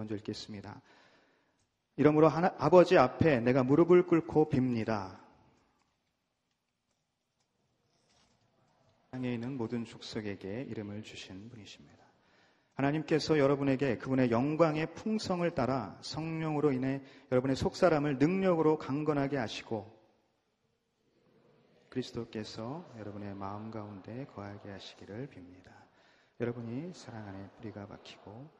먼저 읽겠습니다. 이러므로 하나, 아버지 앞에 내가 무릎을 꿇고 빕니다. 땅에 있는 모든 족속에게 이름을 주신 분이십니다. 하나님께서 여러분에게 그분의 영광의 풍성을 따라 성령으로 인해 여러분의 속사람을 능력으로 강건하게 하시고 그리스도께서 여러분의 마음 가운데 거하게 하시기를 빕니다. 여러분이 사랑 안에 뿌리가 박히고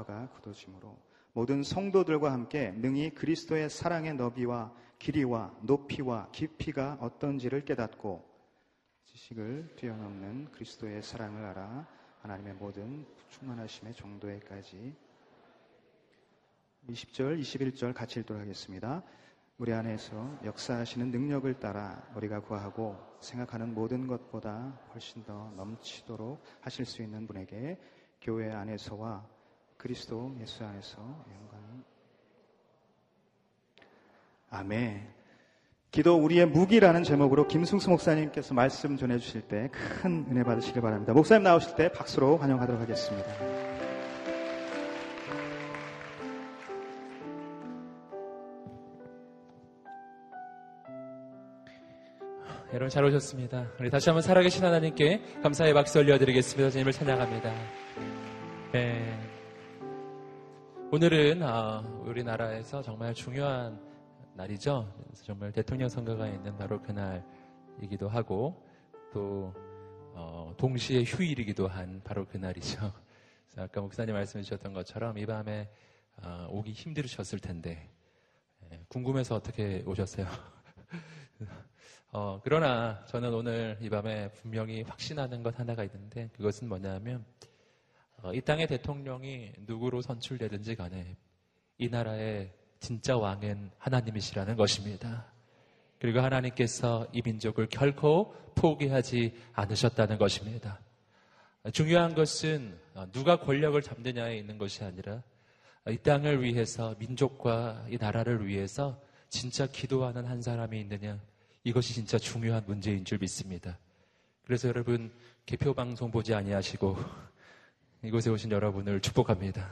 터가 굳어짐으로 모든 성도들과 함께 능히 그리스도의 사랑의 너비와 길이와 높이와 깊이가 어떤지를 깨닫고 지식을 뛰어넘는 그리스도의 사랑을 알아 하나님의 모든 충만하심의 정도에까지 20절, 21절 같이 읽도록 하겠습니다. 우리 안에서 역사하시는 능력을 따라 우리가 구하고 생각하는 모든 것보다 훨씬 더 넘치도록 하실 수 있는 분에게 교회 안에서와 그리스도 예수 안에서 영광이 아멘. 기도 우리의 무기라는 제목으로 김승수 목사님께서 말씀 전해 주실 때 큰 은혜 받으시길 바랍니다. 목사님 나오실 때 박수로 환영하도록 하겠습니다. 여러분 잘 오셨습니다. 우리 다시 한번 살아계신 하나님께 감사의 박수 올려드리겠습니다. 주님을 찬양합니다. 네. 오늘은 아, 우리나라에서 정말 중요한 날이죠. 정말 대통령 선거가 있는 바로 그날이기도 하고 또 어, 동시에 휴일이기도 한 바로 그날이죠. 아까 목사님 말씀해 주셨던 것처럼 이 밤에 어, 오기 힘들으셨을 텐데 예, 궁금해서 어떻게 오셨어요? 어, 그러나 저는 오늘 이 밤에 분명히 확신하는 것 하나가 있는데 그것은 뭐냐면 어, 이 땅의 대통령이 누구로 선출되든지 간에 이 나라의 진짜 왕은 하나님이시라는 것입니다. 그리고 하나님께서 이 민족을 결코 포기하지 않으셨다는 것입니다. 중요한 것은 누가 권력을 잡느냐에 있는 것이 아니라 이 땅을 위해서 민족과 이 나라를 위해서 진짜 기도하는 한 사람이 있느냐 이것이 진짜 중요한 문제인 줄 믿습니다. 그래서 여러분 개표 방송 보지 아니하시고 이곳에 오신 여러분을 축복합니다.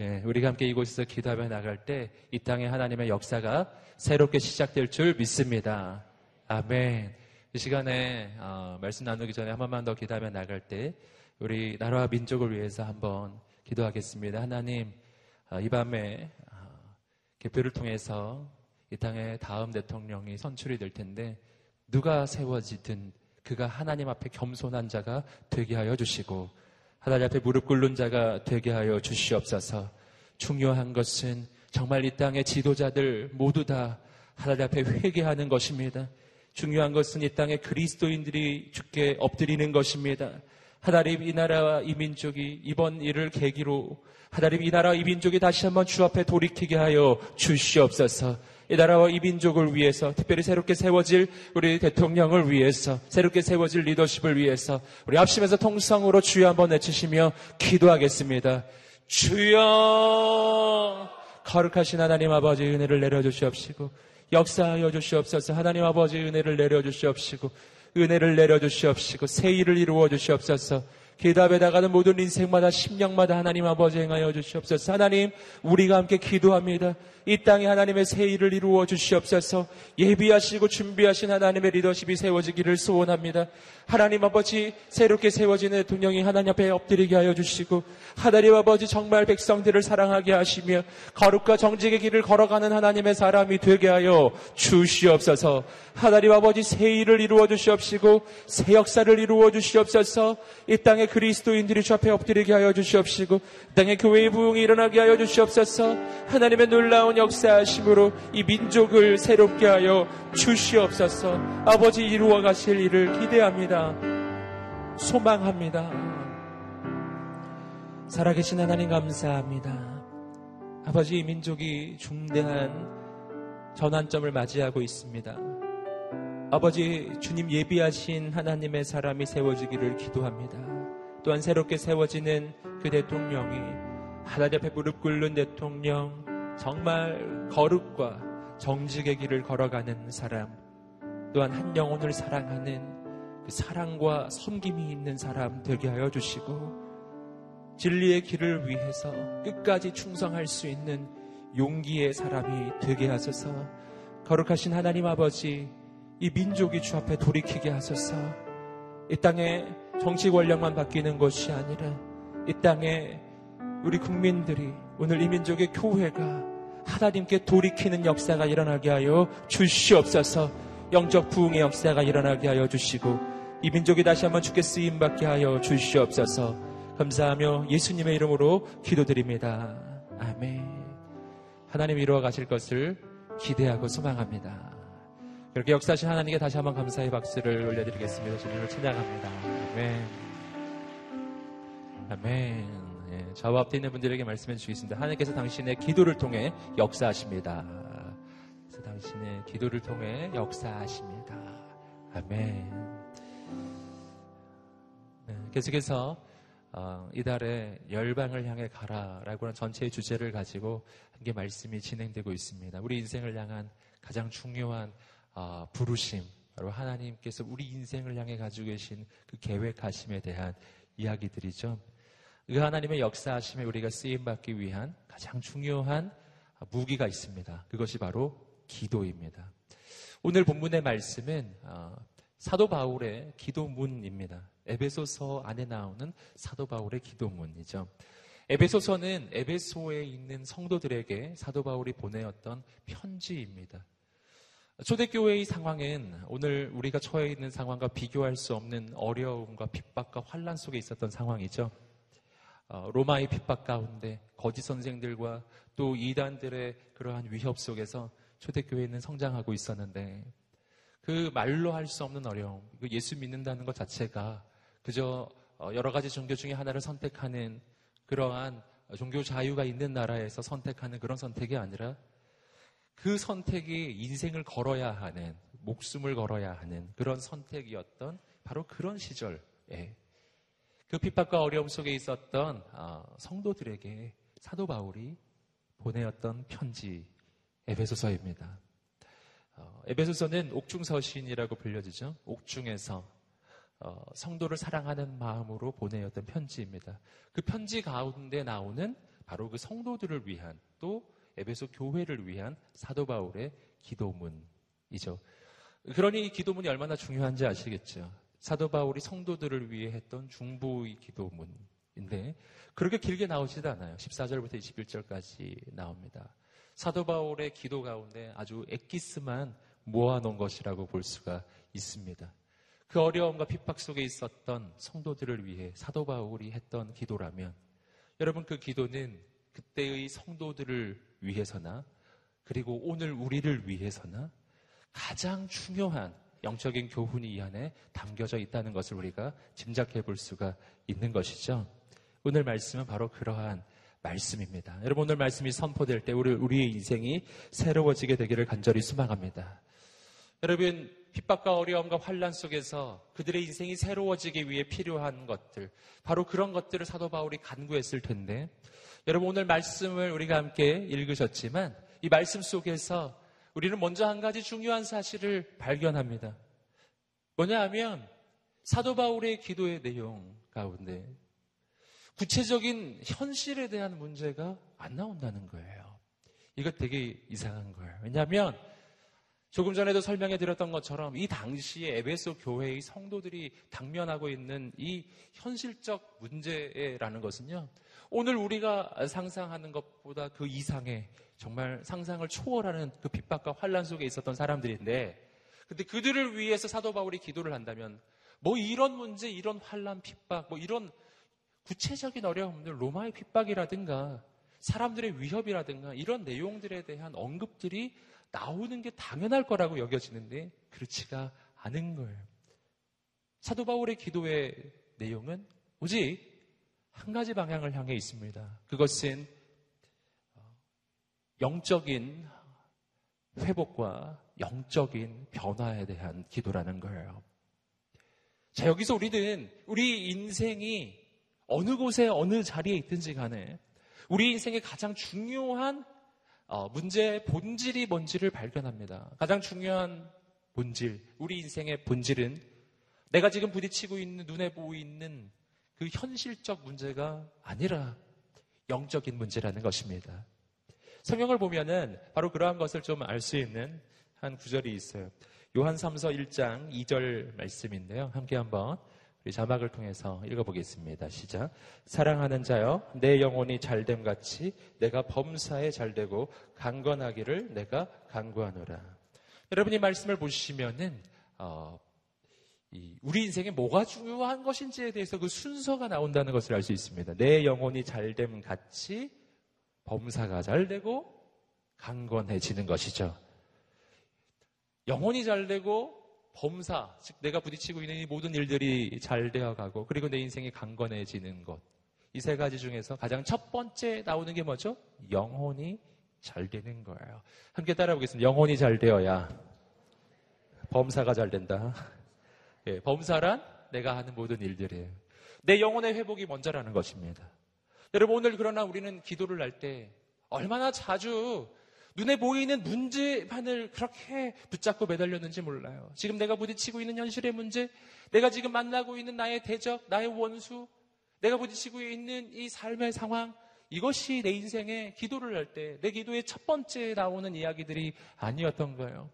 예, 우리가 함께 이곳에서 기도하며 나갈 때 이 땅에 하나님의 역사가 새롭게 시작될 줄 믿습니다. 아멘. 이 시간에 어, 말씀 나누기 전에 한 번만 더 기도하며 나갈 때 우리 나라와 민족을 위해서 한번 기도하겠습니다. 하나님, 어, 이 밤에 어, 개표를 통해서 이 땅의 다음 대통령이 선출이 될 텐데 누가 세워지든 그가 하나님 앞에 겸손한 자가 되게 하여 주시고 하나님 앞에 무릎 꿇는 자가 되게 하여 주시옵소서. 중요한 것은 정말 이 땅의 지도자들 모두 다 하나님 앞에 회개하는 것입니다. 중요한 것은 이 땅의 그리스도인들이 죽게 엎드리는 것입니다. 하나님 이 나라와 이 민족이 이번 일을 계기로 하나님 이 나라와 이 민족이 다시 한번 주 앞에 돌이키게 하여 주시옵소서. 이 나라와 이 민족을 위해서 특별히 새롭게 세워질 우리 대통령을 위해서 새롭게 세워질 리더십을 위해서 우리 합심해서 통성으로 주여 한번 외치시며 기도하겠습니다. 주여 거룩하신 하나님 아버지 은혜를 내려주시옵시고 역사하여 주시옵소서 하나님 아버지 은혜를 내려주시옵시고 은혜를 내려주시옵시고 새 일을 이루어 주시옵소서 기답에 나가는 모든 인생마다 심령마다 하나님 아버지 행하여 주시옵소서. 하나님, 우리가 함께 기도합니다. 이 땅에 하나님의 새 일을 이루어 주시옵소서. 예비하시고 준비하신 하나님의 리더십이 세워지기를 소원합니다. 하나님 아버지, 새롭게 세워지는 대통령이 하나님 앞에 엎드리게 하여 주시고, 하나님 아버지 정말 백성들을 사랑하게 하시며, 거룩과 정직의 길을 걸어가는 하나님의 사람이 되게 하여 주시옵소서. 하나님 아버지 새 일을 이루어 주시옵시고, 새 역사를 이루어 주시옵소서. 이 땅에 그리스도인들이 주 앞에 엎드리게 하여 주시옵시고 땅에 교회의 부흥이 일어나게 하여 주시옵소서 하나님의 놀라운 역사하심으로 이 민족을 새롭게 하여 주시옵소서. 아버지 이루어 가실 일을 기대합니다. 소망합니다. 살아계신 하나님 감사합니다. 아버지 이 민족이 중대한 전환점을 맞이하고 있습니다. 아버지 주님 예비하신 하나님의 사람이 세워지기를 기도합니다. 또한 새롭게 세워지는 그 대통령이 하나님 앞에 무릎 꿇는 대통령 정말 거룩과 정직의 길을 걸어가는 사람 또한 한 영혼을 사랑하는 그 사랑과 섬김이 있는 사람 되게 하여 주시고 진리의 길을 위해서 끝까지 충성할 수 있는 용기의 사람이 되게 하소서. 거룩하신 하나님 아버지, 이 민족이 주 앞에 돌이키게 하소서. 이 땅에 정치 권력만 바뀌는 것이 아니라 이 땅에 우리 국민들이 오늘 이 민족의 교회가 하나님께 돌이키는 역사가 일어나게 하여 주시옵소서. 영적 부흥의 역사가 일어나게 하여 주시고 이 민족이 다시 한번 주께 쓰임 받게 하여 주시옵소서. 감사하며 예수님의 이름으로 기도드립니다. 아멘. 하나님 이루어 가실 것을 기대하고 소망합니다. 그렇게 역사하신 하나님께 다시 한번 감사의 박수를 올려드리겠습니다. 주님을 찬양합니다. 아멘. 아멘. 예, 저와 앞에 있는 분들에게 말씀해 주시겠습니다. 하나님께서 당신의 기도를 통해 역사하십니다. 그래서 당신의 기도를 통해 역사하십니다. 아멘. 네, 계속해서 어, 이달에 열방을 향해 가라라고 하는 전체의 주제를 가지고 한게 말씀이 진행되고 있습니다. 우리 인생을 향한 가장 중요한 어, 부르심, 바로 하나님께서 우리 인생을 향해 가지고 계신 그 계획하심에 대한 이야기들이죠. 그 하나님의 역사하심에 우리가 쓰임 받기 위한 가장 중요한 무기가 있습니다. 그것이 바로 기도입니다. 오늘 본문의 말씀은 어, 사도 바울의 기도문입니다. 에베소서 안에 나오는 사도 바울의 기도문이죠. 에베소서는 에베소에 있는 성도들에게 사도 바울이 보내었던 편지입니다. 초대교회의 상황은 오늘 우리가 처해 있는 상황과 비교할 수 없는 어려움과 핍박과 환란 속에 있었던 상황이죠. 어, 로마의 핍박 가운데 거짓 선생들과 또 이단들의 그러한 위협 속에서 초대교회는 성장하고 있었는데 그 말로 할 수 없는 어려움, 그 예수 믿는다는 것 자체가 그저 어, 여러 가지 종교 중에 하나를 선택하는 그러한 종교 자유가 있는 나라에서 선택하는 그런 선택이 아니라 그 선택이 인생을 걸어야 하는, 목숨을 걸어야 하는 그런 선택이었던 바로 그런 시절에 그 핍박과 어려움 속에 있었던 어, 성도들에게 사도 바울이 보내었던 편지 에베소서입니다. 어, 에베소서는 옥중서신이라고 불려지죠. 옥중에서 어, 성도를 사랑하는 마음으로 보내었던 편지입니다. 그 편지 가운데 나오는 바로 그 성도들을 위한 또 에베소 교회를 위한 사도 바울의 기도문이죠. 그러니 이 기도문이 얼마나 중요한지 아시겠죠. 사도 바울이 성도들을 위해 했던 중보의 기도문인데 그렇게 길게 나오지도 않아요. 14절부터 21절까지 나옵니다. 사도 바울의 기도 가운데 아주 엑기스만 모아놓은 것이라고 볼 수가 있습니다. 그 어려움과 핍박 속에 있었던 성도들을 위해 사도 바울이 했던 기도라면 여러분 그 기도는 그때의 성도들을 위해서나 그리고 오늘 우리를 위해서나 가장 중요한 영적인 교훈이 이 안에 담겨져 있다는 것을 우리가 짐작해 볼 수가 있는 것이죠. 오늘 말씀은 바로 그러한 말씀입니다. 여러분 오늘 말씀이 선포될 때 우리, 우리의 인생이 새로워지게 되기를 간절히 소망합니다. 여러분 핍박과 어려움과 환란 속에서 그들의 인생이 새로워지기 위해 필요한 것들 바로 그런 것들을 사도 바울이 간구했을 텐데 여러분 오늘 말씀을 우리가 함께 읽으셨지만 이 말씀 속에서 우리는 먼저 한 가지 중요한 사실을 발견합니다. 뭐냐 하면 사도 바울의 기도의 내용 가운데 구체적인 현실에 대한 문제가 안 나온다는 거예요. 이거 되게 이상한 거예요. 왜냐하면 조금 전에도 설명해 드렸던 것처럼 이 당시에 에베소 교회의 성도들이 당면하고 있는 이 현실적 문제라는 것은요. 오늘 우리가 상상하는 것보다 그 이상의 정말 상상을 초월하는 그 핍박과 환란 속에 있었던 사람들인데 근데 그들을 위해서 사도 바울이 기도를 한다면 뭐 이런 문제, 이런 환란, 핍박, 뭐 이런 구체적인 어려움들, 로마의 핍박이라든가 사람들의 위협이라든가 이런 내용들에 대한 언급들이 나오는 게 당연할 거라고 여겨지는데 그렇지가 않은 거예요. 사도 바울의 기도의 내용은 오직 한 가지 방향을 향해 있습니다. 그것은 영적인 회복과 영적인 변화에 대한 기도라는 거예요. 자, 여기서 우리는 우리 인생이 어느 곳에 어느 자리에 있든지 간에 우리 인생의 가장 중요한 어, 문제의 본질이 뭔지를 발견합니다. 가장 중요한 본질, 우리 인생의 본질은 내가 지금 부딪히고 있는 눈에 보이는 그 현실적 문제가 아니라 영적인 문제라는 것입니다. 성경을 보면은 바로 그러한 것을 좀 알 수 있는 한 구절이 있어요. 요한 3서 1장 2절 말씀인데요. 함께 한번 우리 자막을 통해서 읽어보겠습니다. 시작. 사랑하는 자여, 내 영혼이 잘됨 같이 내가 범사에 잘되고 강건하기를 내가 강구하노라. 여러분이 말씀을 보시면은 어, 우리 인생에 뭐가 중요한 것인지에 대해서 그 순서가 나온다는 것을 알 수 있습니다. 내 영혼이 잘됨 같이 범사가 잘되고 강건해지는 것이죠. 영혼이 잘되고 범사, 즉 내가 부딪히고 있는 이 모든 일들이 잘 되어 가고 그리고 내 인생이 강건해지는 것. 이 세 가지 중에서 가장 첫 번째 나오는 게 뭐죠? 영혼이 잘 되는 거예요. 함께 따라보겠습니다. 영혼이 잘 되어야 범사가 잘 된다. 예, 범사란 내가 하는 모든 일들이에요. 내 영혼의 회복이 먼저라는 것입니다. 여러분 오늘 그러나 우리는 기도를 할 때 얼마나 자주 눈에 보이는 문제만을 그렇게 붙잡고 매달렸는지 몰라요. 지금 내가 부딪히고 있는 현실의 문제, 내가 지금 만나고 있는 나의 대적, 나의 원수, 내가 부딪히고 있는 이 삶의 상황, 이것이 내 인생의 기도를 할 때, 내 기도의 첫 번째 나오는 이야기들이 아니었던 거예요.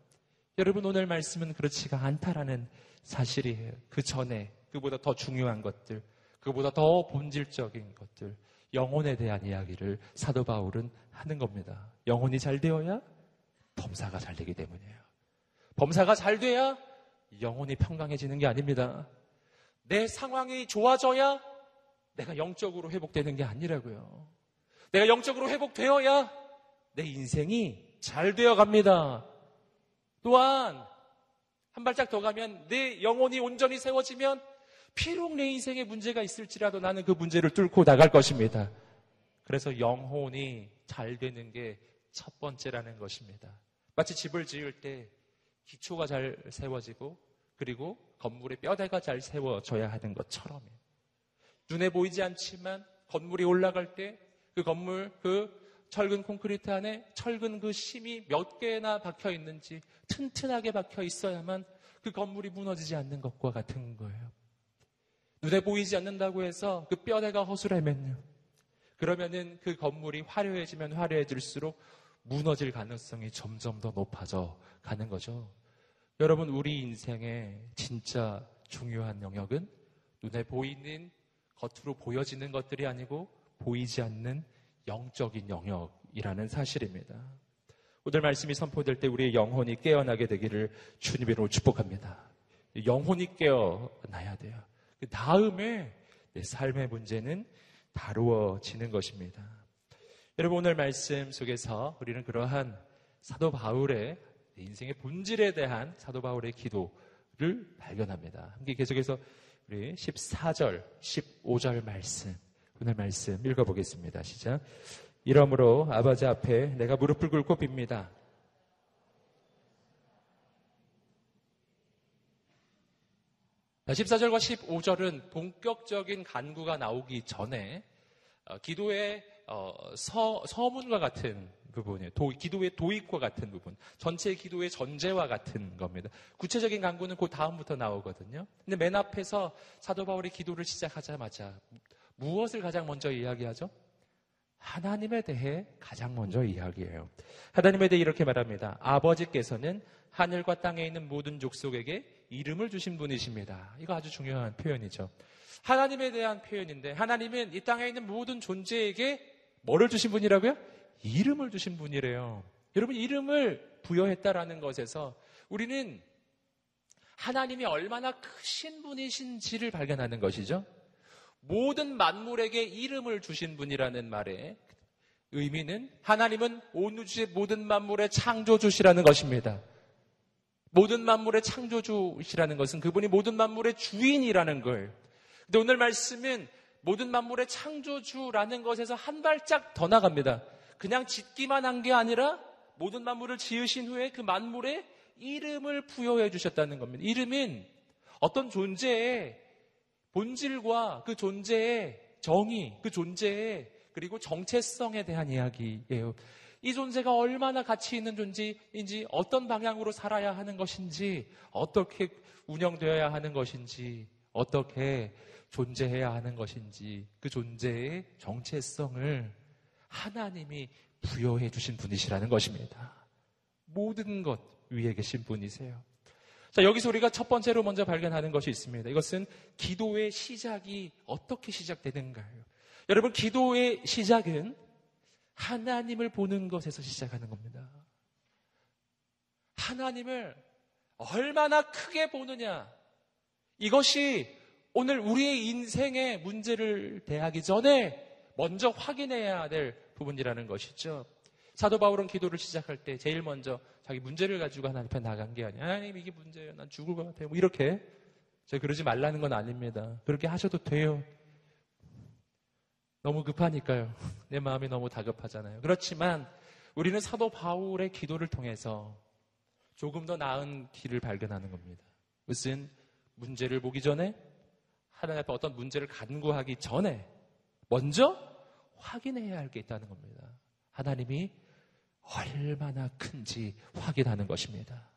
여러분, 오늘 말씀은 그렇지가 않다라는 사실이에요. 그 전에, 그보다 더 중요한 것들, 그보다 더 본질적인 것들, 영혼에 대한 이야기를 사도 바울은 하는 겁니다. 영혼이 잘 되어야 범사가 잘 되기 때문이에요. 범사가 잘 돼야 영혼이 평강해지는 게 아닙니다. 내 상황이 좋아져야 내가 영적으로 회복되는 게 아니라고요. 내가 영적으로 회복되어야 내 인생이 잘 되어 갑니다. 또한 한 발짝 더 가면 내 영혼이 온전히 세워지면 비록 내 인생에 문제가 있을지라도 나는 그 문제를 뚫고 나갈 것입니다. 그래서 영혼이 잘 되는 게 첫 번째라는 것입니다. 마치 집을 지을 때 기초가 잘 세워지고 그리고 건물의 뼈대가 잘 세워져야 하는 것처럼 눈에 보이지 않지만 건물이 올라갈 때 그 건물 그 철근 콘크리트 안에 철근 그 심이 몇 개나 박혀 있는지 튼튼하게 박혀 있어야만 그 건물이 무너지지 않는 것과 같은 거예요. 눈에 보이지 않는다고 해서 그 뼈대가 허술하면요. 그러면은 그 건물이 화려해지면 화려해질수록 무너질 가능성이 점점 더 높아져 가는 거죠. 여러분, 우리 인생의 진짜 중요한 영역은 눈에 보이는 겉으로 보여지는 것들이 아니고 보이지 않는 영적인 영역이라는 사실입니다. 오늘 말씀이 선포될 때 우리의 영혼이 깨어나게 되기를 주님으로 축복합니다. 영혼이 깨어나야 돼요. 그 다음에 내 삶의 문제는 다루어지는 것입니다. 여러분 오늘 말씀 속에서 우리는 그러한 사도 바울의 인생의 본질에 대한 사도 바울의 기도를 발견합니다. 함께 계속해서 우리 14절, 15절 말씀 오늘 말씀 읽어보겠습니다. 시작. 이러므로 아버지 앞에 내가 무릎을 꿇고 빕니다. 14절과 15절은 본격적인 간구가 나오기 전에 어, 기도의 어, 서, 서문과 같은 부분이에요. 도, 기도의 도입과 같은 부분. 전체 기도의 전제와 같은 겁니다. 구체적인 간구는 그 다음부터 나오거든요. 근데 맨 앞에서 사도 바울이 기도를 시작하자마자 무엇을 가장 먼저 이야기하죠? 하나님에 대해 가장 먼저 이야기해요. 하나님에 대해 이렇게 말합니다. 아버지께서는 하늘과 땅에 있는 모든 족속에게 이름을 주신 분이십니다. 이거 아주 중요한 표현이죠. 하나님에 대한 표현인데 하나님은 이 땅에 있는 모든 존재에게 뭐를 주신 분이라고요? 이름을 주신 분이래요. 여러분 이름을 부여했다라는 것에서 우리는 하나님이 얼마나 크신 분이신지를 발견하는 것이죠. 모든 만물에게 이름을 주신 분이라는 말의 의미는 하나님은 온 우주의 모든 만물의 창조주시라는 것입니다. 모든 만물의 창조주시라는 것은 그분이 모든 만물의 주인이라는 걸. 근데 오늘 말씀은 모든 만물의 창조주라는 것에서 한 발짝 더 나갑니다. 그냥 짓기만 한 게 아니라 모든 만물을 지으신 후에 그 만물에 이름을 부여해 주셨다는 겁니다. 이름은 어떤 존재의 본질과 그 존재의 정의, 그 존재의 그리고 정체성에 대한 이야기예요. 이 존재가 얼마나 가치 있는 존재인지, 어떤 방향으로 살아야 하는 것인지, 어떻게 운영되어야 하는 것인지, 어떻게 존재해야 하는 것인지 그 존재의 정체성을 하나님이 부여해 주신 분이시라는 것입니다. 모든 것 위에 계신 분이세요. 자, 여기서 우리가 첫 번째로 먼저 발견하는 것이 있습니다. 이것은 기도의 시작이 어떻게 시작되는가요? 여러분, 기도의 시작은 하나님을 보는 것에서 시작하는 겁니다. 하나님을 얼마나 크게 보느냐. 이것이 오늘 우리의 인생의 문제를 대하기 전에 먼저 확인해야 될 부분이라는 것이죠. 사도 바울은 기도를 시작할 때 제일 먼저 자기 문제를 가지고 하나님 앞에 나간 게 아니야. 하나님 이게 문제예요. 난 죽을 것 같아요. 뭐 이렇게. 저 그러지 말라는 건 아닙니다. 그렇게 하셔도 돼요. 너무 급하니까요. 내 마음이 너무 다급하잖아요. 그렇지만 우리는 사도 바울의 기도를 통해서 조금 더 나은 길을 발견하는 겁니다. 무슨 문제를 보기 전에 하나님 앞에 어떤 문제를 간구하기 전에 먼저 확인해야 할 게 있다는 겁니다. 하나님이 얼마나 큰지 확인하는 것입니다.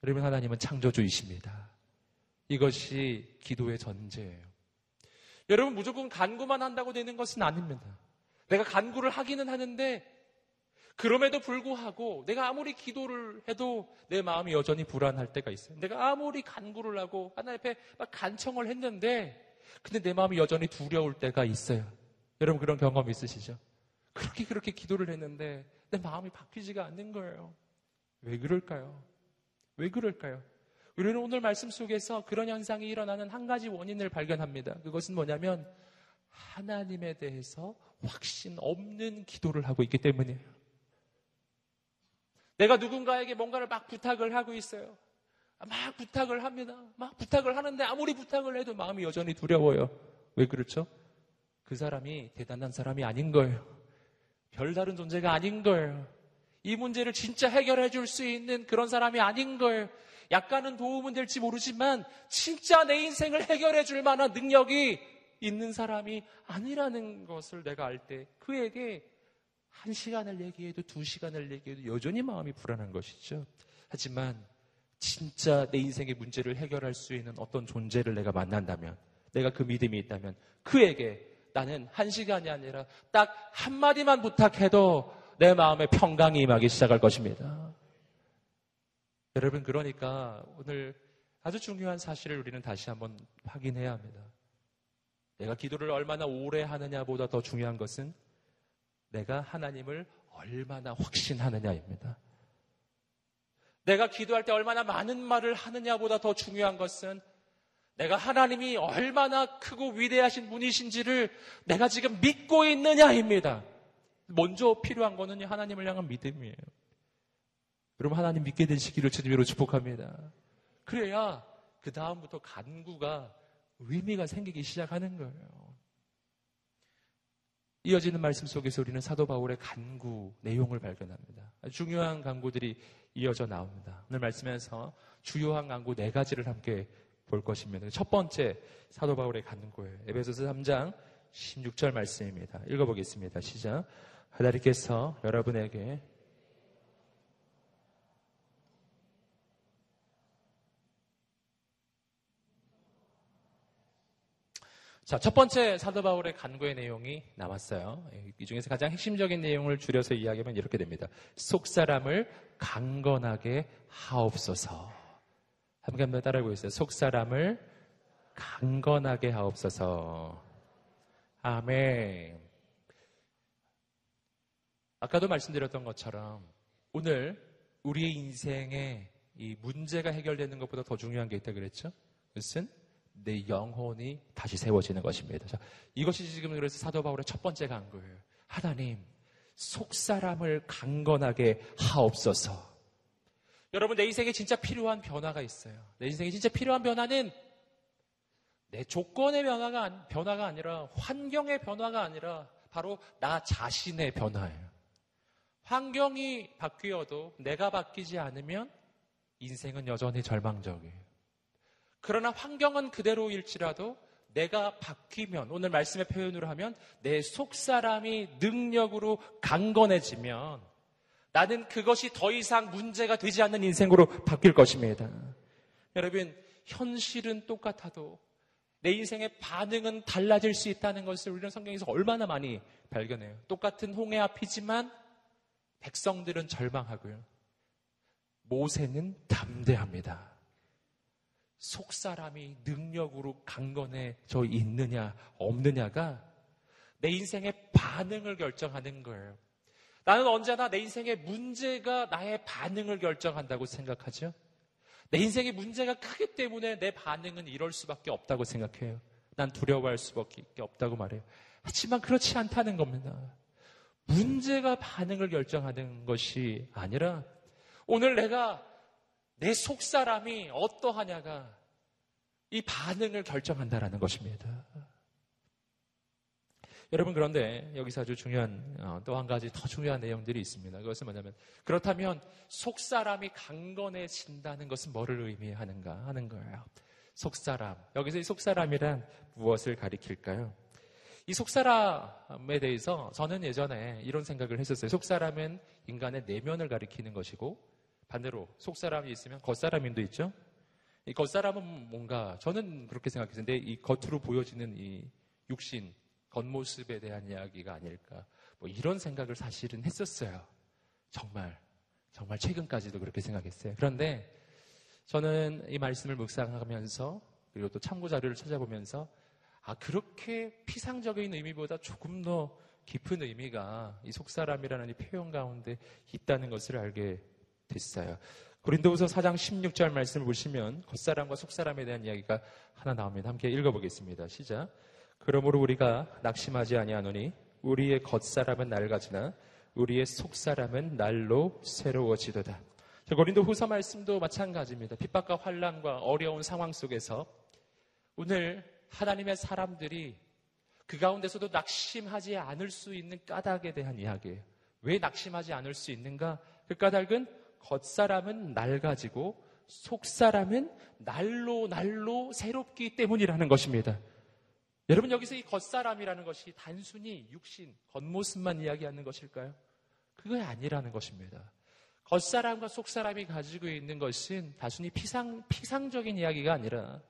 그러면 하나님은 창조주이십니다. 이것이 기도의 전제예요. 여러분 무조건 간구만 한다고 되는 것은 아닙니다. 내가 간구를 하기는 하는데 그럼에도 불구하고 내가 아무리 기도를 해도 내 마음이 여전히 불안할 때가 있어요. 내가 아무리 간구를 하고 하나님 앞에 막 간청을 했는데 근데 내 마음이 여전히 두려울 때가 있어요. 여러분 그런 경험 있으시죠? 그렇게 그렇게 기도를 했는데 내 마음이 바뀌지가 않는 거예요. 왜 그럴까요? 왜 그럴까요? 우리는 오늘 말씀 속에서 그런 현상이 일어나는 한 가지 원인을 발견합니다. 그것은 뭐냐면 하나님에 대해서 확신 없는 기도를 하고 있기 때문이에요. 내가 누군가에게 뭔가를 막 부탁을 하고 있어요. 막 부탁을 합니다. 막 부탁을 하는데 아무리 부탁을 해도 마음이 여전히 두려워요. 왜 그렇죠? 그 사람이 대단한 사람이 아닌 거예요. 별다른 존재가 아닌 거예요. 이 문제를 진짜 해결해 줄 수 있는 그런 사람이 아닌 거예요. 약간은 도움은 될지 모르지만 진짜 내 인생을 해결해 줄 만한 능력이 있는 사람이 아니라는 것을 내가 알 때 그에게 한 시간을 얘기해도 두 시간을 얘기해도 여전히 마음이 불안한 것이죠. 하지만 진짜 내 인생의 문제를 해결할 수 있는 어떤 존재를 내가 만난다면 내가 그 믿음이 있다면 그에게 나는 한 시간이 아니라 딱 한마디만 부탁해도 내 마음에 평강이 임하기 시작할 것입니다. 여러분, 그러니까 오늘 아주 중요한 사실을 우리는 다시 한번 확인해야 합니다. 내가 기도를 얼마나 오래 하느냐보다 더 중요한 것은 내가 하나님을 얼마나 확신하느냐입니다. 내가 기도할 때 얼마나 많은 말을 하느냐보다 더 중요한 것은 내가 하나님이 얼마나 크고 위대하신 분이신지를 내가 지금 믿고 있느냐입니다. 먼저 필요한 거는 하나님을 향한 믿음이에요. 여러분 하나님 믿게 되시기를 주님으로 축복합니다. 그래야 그 다음부터 간구가 의미가 생기기 시작하는 거예요. 이어지는 말씀 속에서 우리는 사도 바울의 간구 내용을 발견합니다. 중요한 간구들이 이어져 나옵니다. 오늘 말씀에서 주요한 간구 네 가지를 함께 볼 것입니다. 첫 번째 사도 바울의 간구예요. 에베소서 3장 16절 말씀입니다. 읽어보겠습니다. 시작. 하나님께서 여러분에게 자, 첫 번째 사도 바울의 간구의 내용이 남았어요. 이 중에서 가장 핵심적인 내용을 줄여서 이야기하면 이렇게 됩니다. 속 사람을 강건하게 하옵소서. 함께 한번 따라하고 있어요. 속 사람을 강건하게 하옵소서. 아멘. 아까도 말씀드렸던 것처럼 오늘 우리의 인생에 이 문제가 해결되는 것보다 더 중요한 게 있다 그랬죠? 그것은 내 영혼이 다시 세워지는 것입니다. 자, 이것이 지금 그래서 사도 바울의 첫 번째 간거예요. 하나님, 속 사람을 강건하게 하옵소서. 여러분, 내 인생에 진짜 필요한 변화가 있어요. 내 인생에 진짜 필요한 변화는 내 조건의 변화가, 변화가 아니라 환경의 변화가 아니라 바로 나 자신의 변화예요. 환경이 바뀌어도 내가 바뀌지 않으면 인생은 여전히 절망적이에요. 그러나 환경은 그대로일지라도 내가 바뀌면 오늘 말씀의 표현으로 하면 내 속사람이 능력으로 강건해지면 나는 그것이 더 이상 문제가 되지 않는 인생으로 바뀔 것입니다. 여러분 현실은 똑같아도 내 인생의 반응은 달라질 수 있다는 것을 우리는 성경에서 얼마나 많이 발견해요. 똑같은 홍해 앞이지만 백성들은 절망하고요. 모세는 담대합니다. 속 사람이 능력으로 강건해져 있느냐 없느냐가 내 인생의 반응을 결정하는 거예요. 나는 언제나 내 인생의 문제가 나의 반응을 결정한다고 생각하죠. 내 인생의 문제가 크기 때문에 내 반응은 이럴 수밖에 없다고 생각해요. 난 두려워할 수밖에 없다고 말해요. 하지만 그렇지 않다는 겁니다. 문제가 반응을 결정하는 것이 아니라 오늘 내가 내 속 사람이 어떠하냐가 이 반응을 결정한다라는 것입니다. 여러분 그런데 여기서 아주 중요한 어, 또한 가지 더 중요한 내용들이 있습니다. 그것은 뭐냐면 그렇다면 속 사람이 강건해진다는 것은 뭐를 의미하는가 하는 거예요. 속 사람 여기서 이 속 사람이란 무엇을 가리킬까요? 이 속사람에 대해서 저는 예전에 이런 생각을 했었어요. 속사람은 인간의 내면을 가리키는 것이고 반대로 속사람이 있으면 겉사람인도 있죠. 이 겉사람은 뭔가 저는 그렇게 생각했는데 이 겉으로 보여지는 이 육신 겉모습에 대한 이야기가 아닐까 뭐 이런 생각을 사실은 했었어요. 정말 정말 최근까지도 그렇게 생각했어요. 그런데 저는 이 말씀을 묵상하면서 그리고 또 참고 자료를 찾아보면서 아, 그렇게 피상적인 의미보다 조금 더 깊은 의미가 이 속사람이라는 이 표현 가운데 있다는 것을 알게 됐어요. 고린도후서 4장 16절 말씀을 보시면 겉사람과 속사람에 대한 이야기가 하나 나옵니다. 함께 읽어보겠습니다. 시작. 그러므로 우리가 낙심하지 아니하노니 우리의 겉사람은 낡아지나 우리의 속사람은 날로 새로워지도다. 고린도 후서 말씀도 마찬가지입니다. 핍박과 환란과 어려운 상황 속에서 오늘 하나님의 사람들이 그 가운데서도 낙심하지 않을 수 있는 까닭에 대한 이야기예요. 왜 낙심하지 않을 수 있는가? 그 까닭은 겉사람은 낡아지고 속사람은 날로 날로 새롭기 때문이라는 것입니다. 여러분 여기서 이 겉사람이라는 것이 단순히 육신, 겉모습만 이야기하는 것일까요? 그거 아니라는 것입니다. 겉사람과 속사람이 가지고 있는 것은 단순히 피상, 피상적인 이야기가 아니라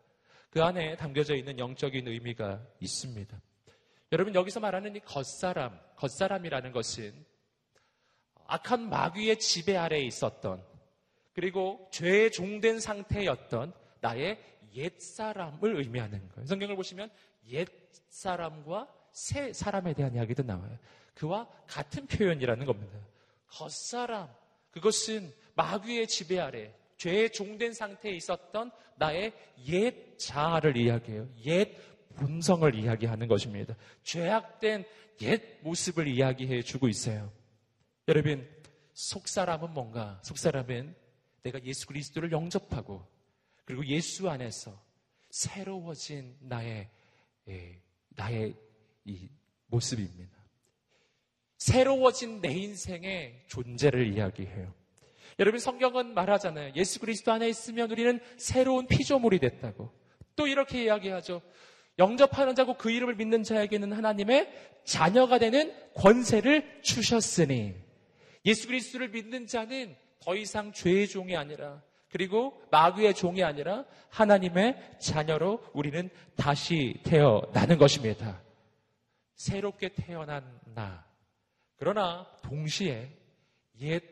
그 안에 담겨져 있는 영적인 의미가 있습니다. 여러분 여기서 말하는 이 겉사람, 겉사람이라는 것은 악한 마귀의 지배 아래에 있었던 그리고 죄에 종된 상태였던 나의 옛사람을 의미하는 거예요. 성경을 보시면 옛 사람과 새 사람에 대한 이야기도 나와요. 그와 같은 표현이라는 겁니다. 겉사람, 그것은 마귀의 지배 아래 죄에 종된 상태에 있었던 나의 옛 자아를 이야기해요. 옛 본성을 이야기하는 것입니다. 죄악된 옛 모습을 이야기해 주고 있어요. 여러분, 속사람은 뭔가? 속사람은 내가 예수 그리스도를 영접하고 그리고 예수 안에서 새로워진 나의 예, 나의 이 모습입니다. 새로워진 내 인생의 존재를 이야기해요. 여러분 성경은 말하잖아요. 예수 그리스도 안에 있으면 우리는 새로운 피조물이 됐다고. 또 이렇게 이야기하죠. 영접하는 자고 그 이름을 믿는 자에게는 하나님의 자녀가 되는 권세를 주셨으니 예수 그리스도를 믿는 자는 더 이상 죄의 종이 아니라 그리고 마귀의 종이 아니라 하나님의 자녀로 우리는 다시 태어나는 것입니다. 새롭게 태어난 나. 그러나 동시에 옛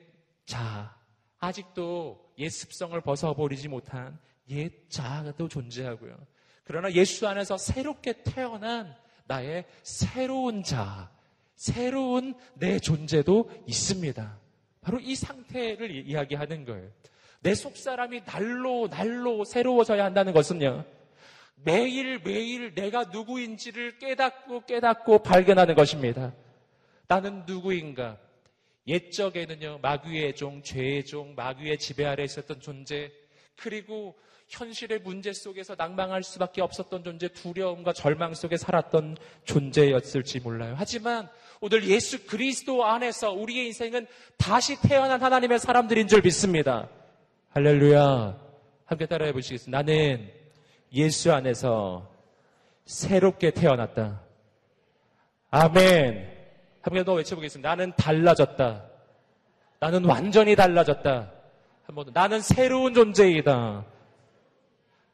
자, 아직도 옛 습성을 벗어버리지 못한 옛 자아도 존재하고요. 그러나 예수 안에서 새롭게 태어난 나의 새로운 자, 새로운 내 존재도 있습니다. 바로 이 상태를 이야기하는 거예요. 내 속사람이 날로 날로 새로워져야 한다는 것은요. 매일 매일 내가 누구인지를 깨닫고 깨닫고 발견하는 것입니다. 나는 누구인가? 옛적에는요, 마귀의 종, 죄의 종, 마귀의 지배 아래 있었던 존재, 그리고 현실의 문제 속에서 낭망할 수밖에 없었던 존재, 두려움과 절망 속에 살았던 존재였을지 몰라요. 하지만 오늘 예수 그리스도 안에서 우리의 인생은 다시 태어난 하나님의 사람들인 줄 믿습니다. 할렐루야. 함께 따라해 보시겠습니다. 나는 예수 안에서 새롭게 태어났다. 아멘. 한번 더 외쳐보겠습니다. 나는 달라졌다. 나는 완전히 달라졌다. 한번 더. 나는 새로운 존재이다.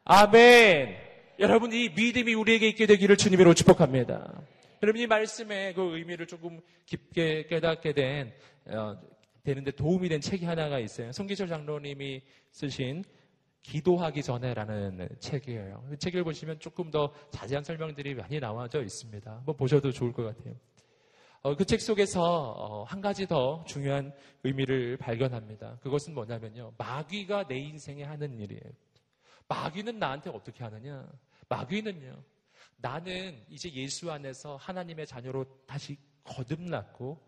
아멘. 여러분 이 믿음이 우리에게 있게 되기를 주님으로 축복합니다. 여러분 이 말씀의 그 의미를 조금 깊게 깨닫게 된 어, 되는데 도움이 된 책이 하나가 있어요. 송기철 장로님이 쓰신 기도하기 전에라는 책이에요. 그 책을 보시면 조금 더 자세한 설명들이 많이 나와져 있습니다. 한번 보셔도 좋을 것 같아요. 어, 그책 속에서 어, 한 가지 더 중요한 의미를 발견합니다. 그것은 뭐냐면요. 마귀가 내 인생에 하는 일이에요. 마귀는 나한테 어떻게 하느냐? 마귀는요. 나는 이제 예수 안에서 하나님의 자녀로 다시 거듭났고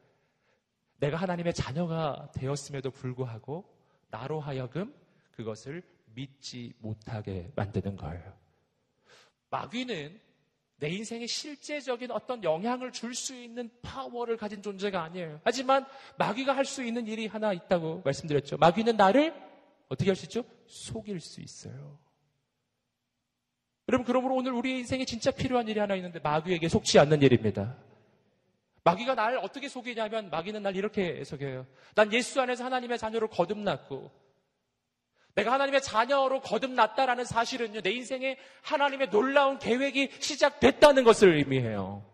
내가 하나님의 자녀가 되었음에도 불구하고 나로 하여금 그것을 믿지 못하게 만드는 거예요. 마귀는 내 인생에 실제적인 어떤 영향을 줄 수 있는 파워를 가진 존재가 아니에요. 하지만 마귀가 할 수 있는 일이 하나 있다고 말씀드렸죠. 마귀는 나를 어떻게 할 수 있죠? 속일 수 있어요. 여러분, 그러므로 오늘 우리 인생에 진짜 필요한 일이 하나 있는데 마귀에게 속지 않는 일입니다. 마귀가 날 어떻게 속이냐면 마귀는 날 이렇게 속여요. 난 예수 안에서 하나님의 자녀로 거듭났고 내가 하나님의 자녀로 거듭났다라는 사실은요, 내 인생에 하나님의 놀라운 계획이 시작됐다는 것을 의미해요.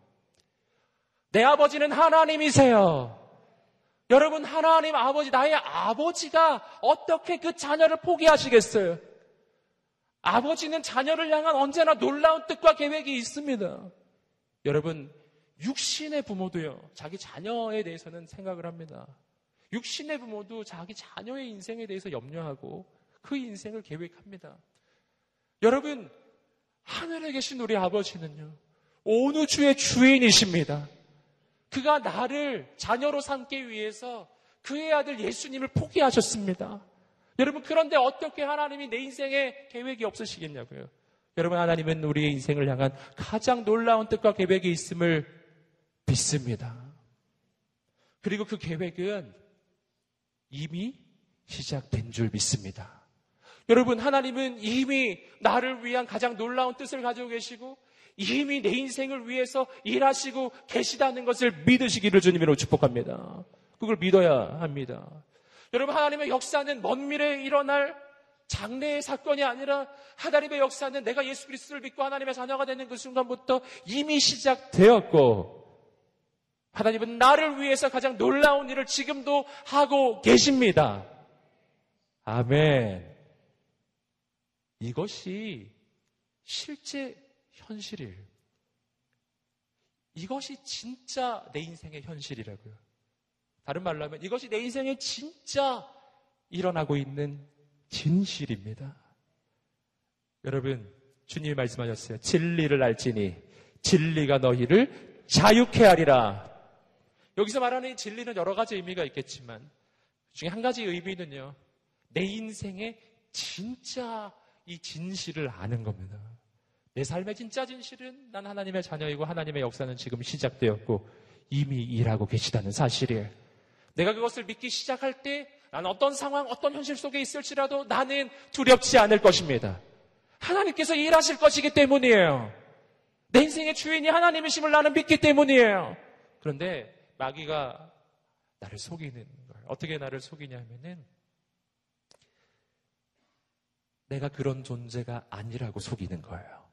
내 아버지는 하나님이세요. 여러분, 하나님 아버지, 나의 아버지가 어떻게 그 자녀를 포기하시겠어요? 아버지는 자녀를 향한 언제나 놀라운 뜻과 계획이 있습니다. 여러분, 육신의 부모도요, 자기 자녀에 대해서는 생각을 합니다. 육신의 부모도 자기 자녀의 인생에 대해서 염려하고 그 인생을 계획합니다. 여러분, 하늘에 계신 우리 아버지는요, 온 우주의 주인이십니다. 그가 나를 자녀로 삼기 위해서 그의 아들 예수님을 포기하셨습니다. 여러분, 그런데 어떻게 하나님이 내 인생에 계획이 없으시겠냐고요. 여러분, 하나님은 우리의 인생을 향한 가장 놀라운 뜻과 계획이 있음을 믿습니다. 그리고 그 계획은 이미 시작된 줄 믿습니다. 여러분, 하나님은 이미 나를 위한 가장 놀라운 뜻을 가지고 계시고 이미 내 인생을 위해서 일하시고 계시다는 것을 믿으시기를 주님으로 축복합니다. 그걸 믿어야 합니다. 여러분, 하나님의 역사는 먼 미래에 일어날 장래의 사건이 아니라 하나님의 역사는 내가 예수 그리스도를 믿고 하나님의 자녀가 되는 그 순간부터 이미 시작되었고 하나님은 나를 위해서 가장 놀라운 일을 지금도 하고 계십니다. 아멘. 이것이 실제 현실이에요. 이것이 진짜 내 인생의 현실이라고요. 다른 말로 하면 이것이 내 인생에 진짜 일어나고 있는 진실입니다. 여러분, 주님이 말씀하셨어요. 진리를 알지니 진리가 너희를 자유케 하리라. 여기서 말하는 진리는 여러 가지 의미가 있겠지만 그 중에 한 가지 의미는요. 내 인생의 진짜 이 진실을 아는 겁니다. 내 삶의 진짜 진실은 난 하나님의 자녀이고 하나님의 역사는 지금 시작되었고 이미 일하고 계시다는 사실이에요. 내가 그것을 믿기 시작할 때 난 어떤 상황, 어떤 현실 속에 있을지라도 나는 두렵지 않을 것입니다. 하나님께서 일하실 것이기 때문이에요. 내 인생의 주인이 하나님이심을 나는 믿기 때문이에요. 그런데 마귀가 나를 속이는 거예요. 어떻게 나를 속이냐면은 내가 그런 존재가 아니라고 속이는 거예요.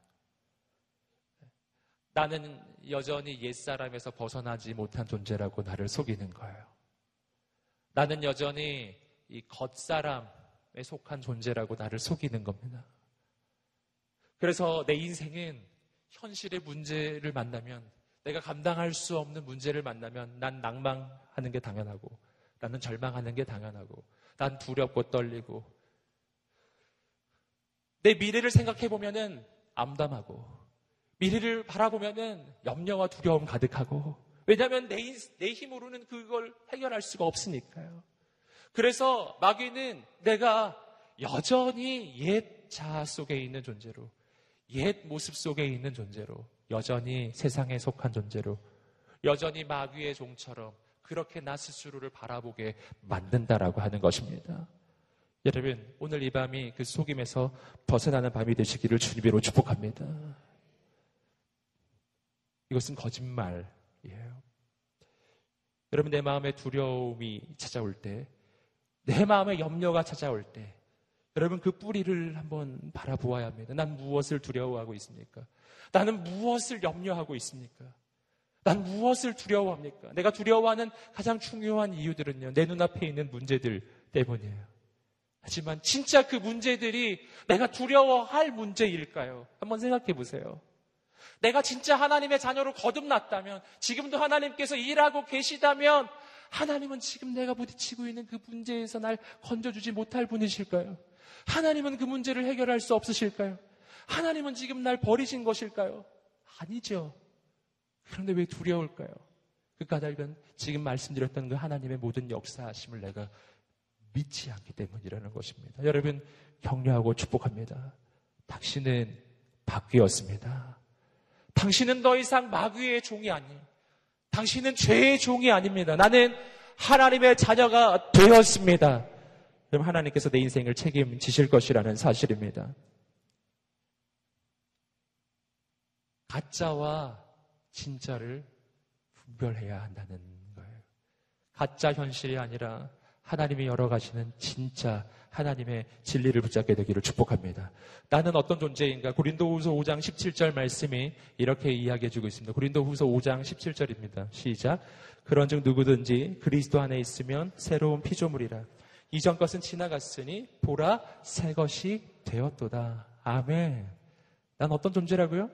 나는 여전히 옛사람에서 벗어나지 못한 존재라고 나를 속이는 거예요. 나는 여전히 이 겉사람에 속한 존재라고 나를 속이는 겁니다. 그래서 내 인생은 현실의 문제를 만나면 내가 감당할 수 없는 문제를 만나면 난 낭망하는 게 당연하고 나는 절망하는 게 당연하고 난 두렵고 떨리고 내 미래를 생각해 보면은 암담하고 미래를 바라보면은 염려와 두려움 가득하고 왜냐하면 내, 내 힘으로는 그걸 해결할 수가 없으니까요. 그래서 마귀는 내가 여전히 옛 자아 속에 있는 존재로 옛 모습 속에 있는 존재로 여전히 세상에 속한 존재로 여전히 마귀의 종처럼 그렇게 나 스스로를 바라보게 만든다라고 하는 것입니다. 여러분, 오늘 이 밤이 그 속임에서 벗어나는 밤이 되시기를 주님으로 축복합니다. 이것은 거짓말이에요. 여러분, 내 마음에 두려움이 찾아올 때, 내 마음에 염려가 찾아올 때, 여러분 그 뿌리를 한번 바라보아야 합니다. 난 무엇을 두려워하고 있습니까? 나는 무엇을 염려하고 있습니까? 난 무엇을 두려워합니까? 내가 두려워하는 가장 중요한 이유들은요. 내 눈앞에 있는 문제들 때문이에요. 하지만 진짜 그 문제들이 내가 두려워할 문제일까요? 한번 생각해 보세요. 내가 진짜 하나님의 자녀로 거듭났다면, 지금도 하나님께서 일하고 계시다면, 하나님은 지금 내가 부딪히고 있는 그 문제에서 날 건져주지 못할 분이실까요? 하나님은 그 문제를 해결할 수 없으실까요? 하나님은 지금 날 버리신 것일까요? 아니죠. 그런데 왜 두려울까요? 그 까닭은 지금 말씀드렸던 그 하나님의 모든 역사하심을 내가 믿지 않기 때문이라는 것입니다. 여러분, 격려하고 축복합니다. 당신은 바뀌었습니다. 당신은 더 이상 마귀의 종이 아니에요. 당신은 죄의 종이 아닙니다. 나는 하나님의 자녀가 되었습니다. 그럼 하나님께서 내 인생을 책임지실 것이라는 사실입니다. 가짜와 진짜를 분별해야 한다는 거예요. 가짜 현실이 아니라 하나님이 열어가시는 진짜 하나님의 진리를 붙잡게 되기를 축복합니다. 나는 어떤 존재인가? 고린도후서 5장 17절 말씀이 이렇게 이야기해주고 있습니다. 고린도후서 5장 17절입니다. 시작. 그런즉 누구든지 그리스도 안에 있으면 새로운 피조물이라. 이전 것은 지나갔으니 보라 새 것이 되었도다. 아멘. 난 어떤 존재라고요?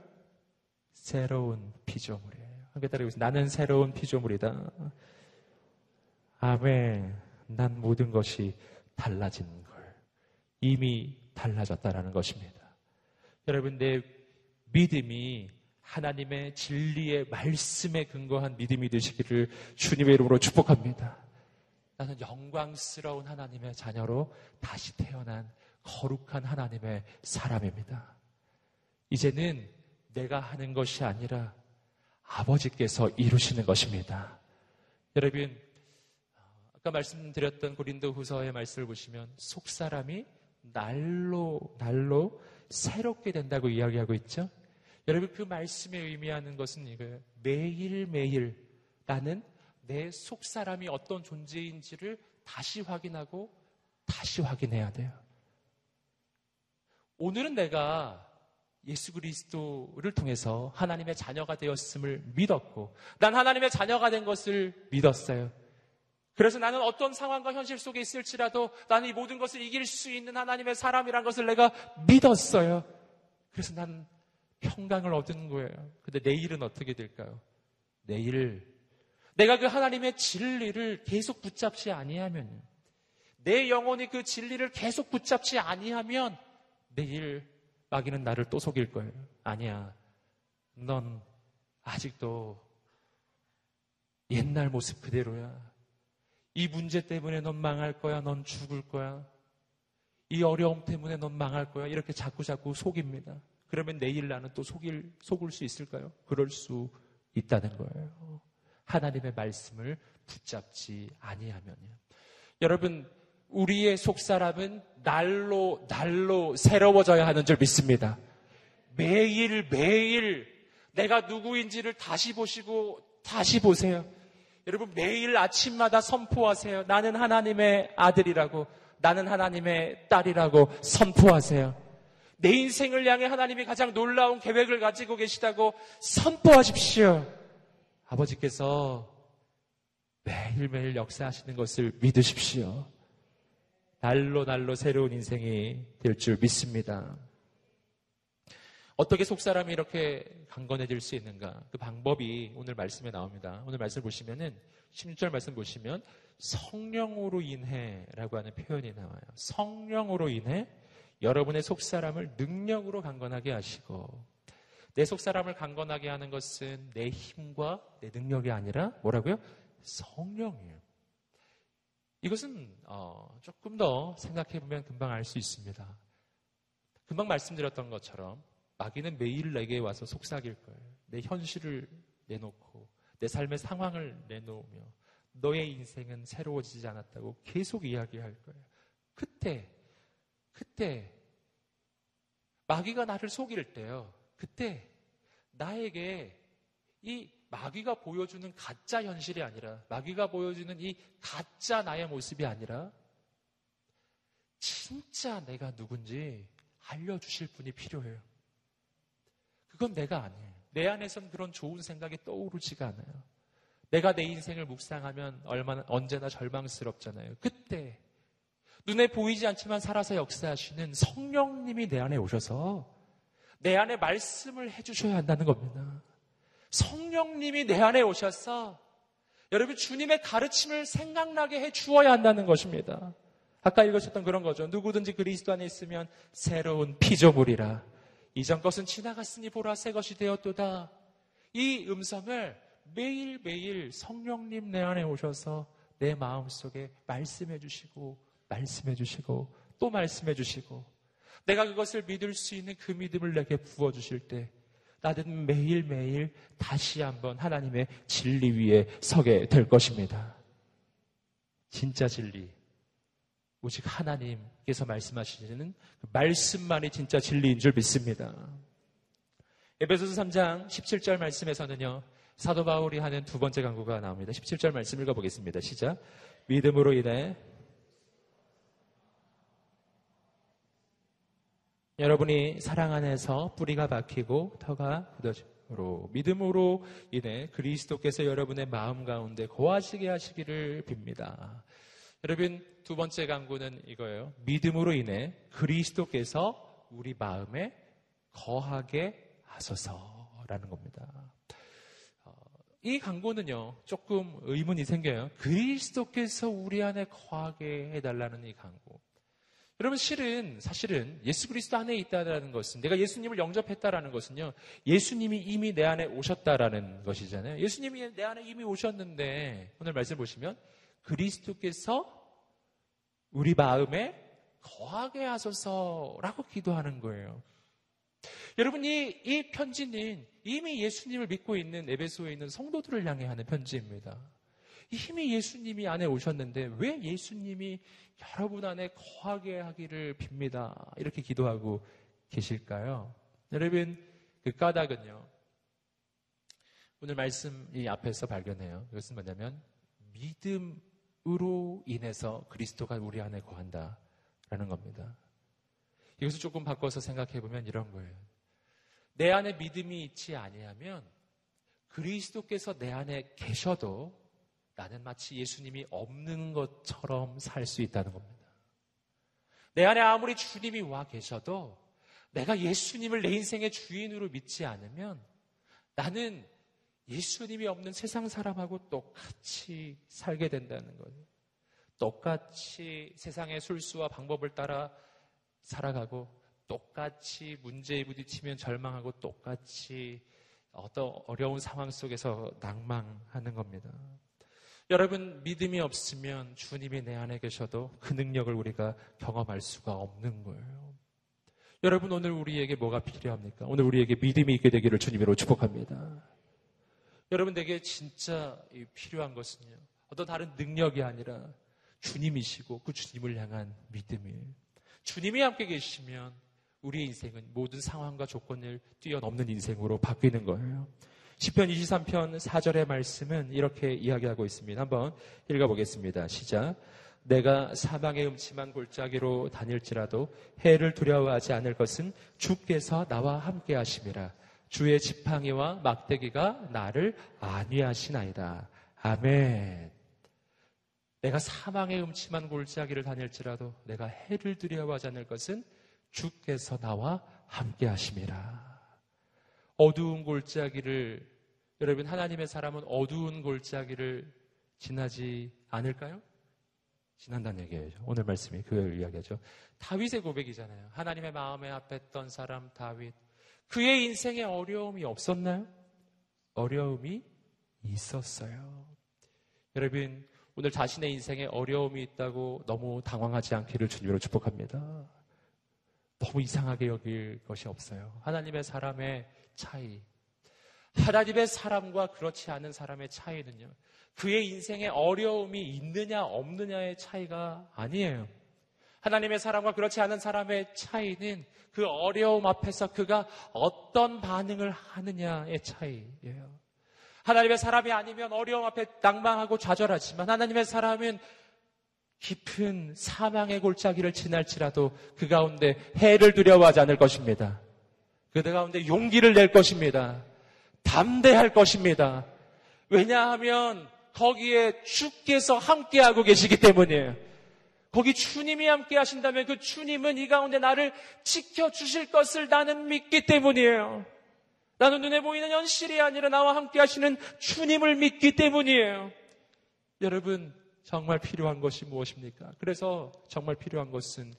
새로운 피조물이에요. 함께 따라해보세요. 나는 새로운 피조물이다. 아멘. 난 모든 것이 달라진 걸. 이미 달라졌다라는 것입니다. 여러분, 내 믿음이 하나님의 진리의 말씀에 근거한 믿음이 되시기를 주님의 이름으로 축복합니다. 나는 영광스러운 하나님의 자녀로 다시 태어난 거룩한 하나님의 사람입니다. 이제는 내가 하는 것이 아니라 아버지께서 이루시는 것입니다. 여러분, 아까 말씀드렸던 고린도 후서의 말씀을 보시면 속사람이 날로, 날로 새롭게 된다고 이야기하고 있죠? 여러분, 그 말씀에 의미하는 것은 이거예요. 매일매일 나는 내 속 사람이 어떤 존재인지를 다시 확인하고 다시 확인해야 돼요. 오늘은 내가 예수 그리스도를 통해서 하나님의 자녀가 되었음을 믿었고, 난 하나님의 자녀가 된 것을 믿었어요. 그래서 나는 어떤 상황과 현실 속에 있을지라도 나는 이 모든 것을 이길 수 있는 하나님의 사람이란 것을 내가 믿었어요. 그래서 난 평강을 얻은 거예요. 근데 내일은 어떻게 될까요? 내일 내가 그 하나님의 진리를 계속 붙잡지 아니하면 내 영혼이 그 진리를 계속 붙잡지 아니하면 내일 마귀는 나를 또 속일 거예요. 아니야. 넌 아직도 옛날 모습 그대로야. 이 문제 때문에 넌 망할 거야. 넌 죽을 거야. 이 어려움 때문에 넌 망할 거야. 이렇게 자꾸 자꾸 속입니다. 그러면 내일 나는 또 속일, 속을 수 있을까요? 그럴 수 있다는 거예요. 하나님의 말씀을 붙잡지 아니하면요. 여러분, 우리의 속사람은 날로 날로 새로워져야 하는 줄 믿습니다. 매일 매일 내가 누구인지를 다시 보시고 다시 보세요. 여러분 매일 아침마다 선포하세요. 나는 하나님의 아들이라고 나는 하나님의 딸이라고 선포하세요. 내 인생을 향해 하나님이 가장 놀라운 계획을 가지고 계시다고 선포하십시오. 아버지께서 매일매일 역사하시는 것을 믿으십시오. 날로 날로 새로운 인생이 될 줄 믿습니다. 어떻게 속사람이 이렇게 강건해질 수 있는가? 그 방법이 오늘 말씀에 나옵니다. 오늘 말씀 을 보시면은 16절 말씀 보시면 성령으로 인해라고 하는 표현이 나와요. 성령으로 인해 여러분의 속사람을 능력으로 강건하게 하시고 내 속 사람을 강건하게 하는 것은 내 힘과 내 능력이 아니라 뭐라고요? 성령이에요. 이것은 어, 조금 더 생각해 보면 금방 알 수 있습니다. 금방 말씀드렸던 것처럼 마귀는 매일 내게 와서 속삭일 거예요. 내 현실을 내놓고 내 삶의 상황을 내놓으며 너의 인생은 새로워지지 않았다고 계속 이야기할 거예요. 그때 그때 마귀가 나를 속일 때요. 그때 나에게 이 마귀가 보여주는 가짜 현실이 아니라 마귀가 보여주는 이 가짜 나의 모습이 아니라 진짜 내가 누군지 알려주실 분이 필요해요. 그건 내가 아니에요. 내 안에선 그런 좋은 생각이 떠오르지가 않아요. 내가 내 인생을 묵상하면 얼마나 언제나 절망스럽잖아요. 그때 눈에 보이지 않지만 살아서 역사하시는 성령님이 내 안에 오셔서 내 안에 말씀을 해주셔야 한다는 겁니다. 성령님이 내 안에 오셔서 여러분 주님의 가르침을 생각나게 해 주어야 한다는 것입니다. 아까 읽으셨던 그런 거죠. 누구든지 그리스도 안에 있으면 새로운 피조물이라. 이전 것은 지나갔으니 보라 새 것이 되었도다. 이 음성을 매일매일 성령님 내 안에 오셔서 내 마음속에 말씀해 주시고 말씀해 주시고 또 말씀해 주시고 내가 그것을 믿을 수 있는 그 믿음을 내게 부어 주실 때 나는 매일매일 다시 한번 하나님의 진리 위에 서게 될 것입니다. 진짜 진리. 오직 하나님께서 말씀하시는 그 말씀만이 진짜 진리인 줄 믿습니다. 에베소서 3장 17절 말씀에서는요. 사도 바울이 하는 두 번째 강구가 나옵니다. 17절 말씀 읽어보겠습니다. 시작. 믿음으로 인해 여러분이 사랑 안에서 뿌리가 박히고 터가 굳어짐으로 믿음으로 인해 그리스도께서 여러분의 마음 가운데 거하시게 하시기를 빕니다. 여러분 두 번째 강구는 이거예요. 믿음으로 인해 그리스도께서 우리 마음에 거하게 하소서라는 겁니다. 어, 이 강구는요 조금 의문이 생겨요. 그리스도께서 우리 안에 거하게 해달라는 이 강구. 여러분 실은 사실은 예수 그리스도 안에 있다라는 것은 내가 예수님을 영접했다라는 것은요. 예수님이 이미 내 안에 오셨다라는 것이잖아요. 예수님이 내 안에 이미 오셨는데 오늘 말씀 보시면 그리스도께서 우리 마음에 거하게 하소서라고 기도하는 거예요. 여러분 이, 이 편지는 이미 예수님을 믿고 있는 에베소에 있는 성도들을 향해 하는 편지입니다. 이미 예수님이 안에 오셨는데 왜 예수님이 여러분 안에 거하게 하기를 빕니다. 이렇게 기도하고 계실까요? 여러분, 그 까닭은요. 오늘 말씀 이 앞에서 발견해요. 이것은 뭐냐면 믿음으로 인해서 그리스도가 우리 안에 거한다라는 겁니다. 이것을 조금 바꿔서 생각해 보면 이런 거예요. 내 안에 믿음이 있지 아니하면 그리스도께서 내 안에 계셔도 나는 마치 예수님이 없는 것처럼 살 수 있다는 겁니다. 내 안에 아무리 주님이 와 계셔도 내가 예수님을 내 인생의 주인으로 믿지 않으면 나는 예수님이 없는 세상 사람하고 똑같이 살게 된다는 거예요. 똑같이 세상의 술수와 방법을 따라 살아가고 똑같이 문제에 부딪히면 절망하고 똑같이 어떤 어려운 상황 속에서 낭망하는 겁니다. 여러분, 믿음이 없으면 주님이 내 안에 계셔도 그 능력을 우리가 경험할 수가 없는 거예요. 여러분, 오늘 우리에게 뭐가 필요합니까? 오늘 우리에게 믿음이 있게 되기를 주님으로 축복합니다. 여러분, 에게 진짜 필요한 것은요. 어떤 다른 능력이 아니라 주님이시고 그 주님을 향한 믿음이에요. 주님이 함께 계시면 우리의 인생은 모든 상황과 조건을 뛰어넘는 인생으로 바뀌는 거예요. 10편 23편 4절의 말씀은 이렇게 이야기하고 있습니다. 한번 읽어보겠습니다. 시작. 내가 사방의 음침한 골짜기로 다닐지라도 해를 두려워하지 않을 것은 주께서 나와 함께 하심이라. 주의 지팡이와 막대기가 나를 안위하시나이다. 아멘. 내가 사망의 음침한 골짜기를 다닐지라도 내가 해를 두려워하지 않을 것은 주께서 나와 함께 하심이라. 어두운 골짜기를 여러분 하나님의 사람은 어두운 골짜기를 지나지 않을까요? 지난다는 얘기예요. 오늘 말씀이 그걸 이야기하죠. 다윗의 고백이잖아요. 하나님의 마음에 합했던 사람 다윗. 그의 인생에 어려움이 없었나요? 어려움이 있었어요. 여러분, 오늘 자신의 인생에 어려움이 있다고 너무 당황하지 않기를 주님으로 축복합니다. 너무 이상하게 여길 것이 없어요. 하나님의 사람의 차이. 하나님의 사람과 그렇지 않은 사람의 차이는요. 그의 인생에 어려움이 있느냐 없느냐의 차이가 아니에요. 하나님의 사람과 그렇지 않은 사람의 차이는 그 어려움 앞에서 그가 어떤 반응을 하느냐의 차이예요. 하나님의 사람이 아니면 어려움 앞에 낭망하고 좌절하지만 하나님의 사람은 깊은 사망의 골짜기를 지날지라도 그 가운데 해를 두려워하지 않을 것입니다. 그 가운데 용기를 낼 것입니다. 담대할 것입니다. 왜냐하면 거기에 주께서 함께하고 계시기 때문이에요. 거기 주님이 함께 하신다면 그 주님은 이 가운데 나를 지켜주실 것을 나는 믿기 때문이에요. 나는 눈에 보이는 현실이 아니라 나와 함께 하시는 주님을 믿기 때문이에요. 여러분, 정말 필요한 것이 무엇입니까? 그래서 정말 필요한 것은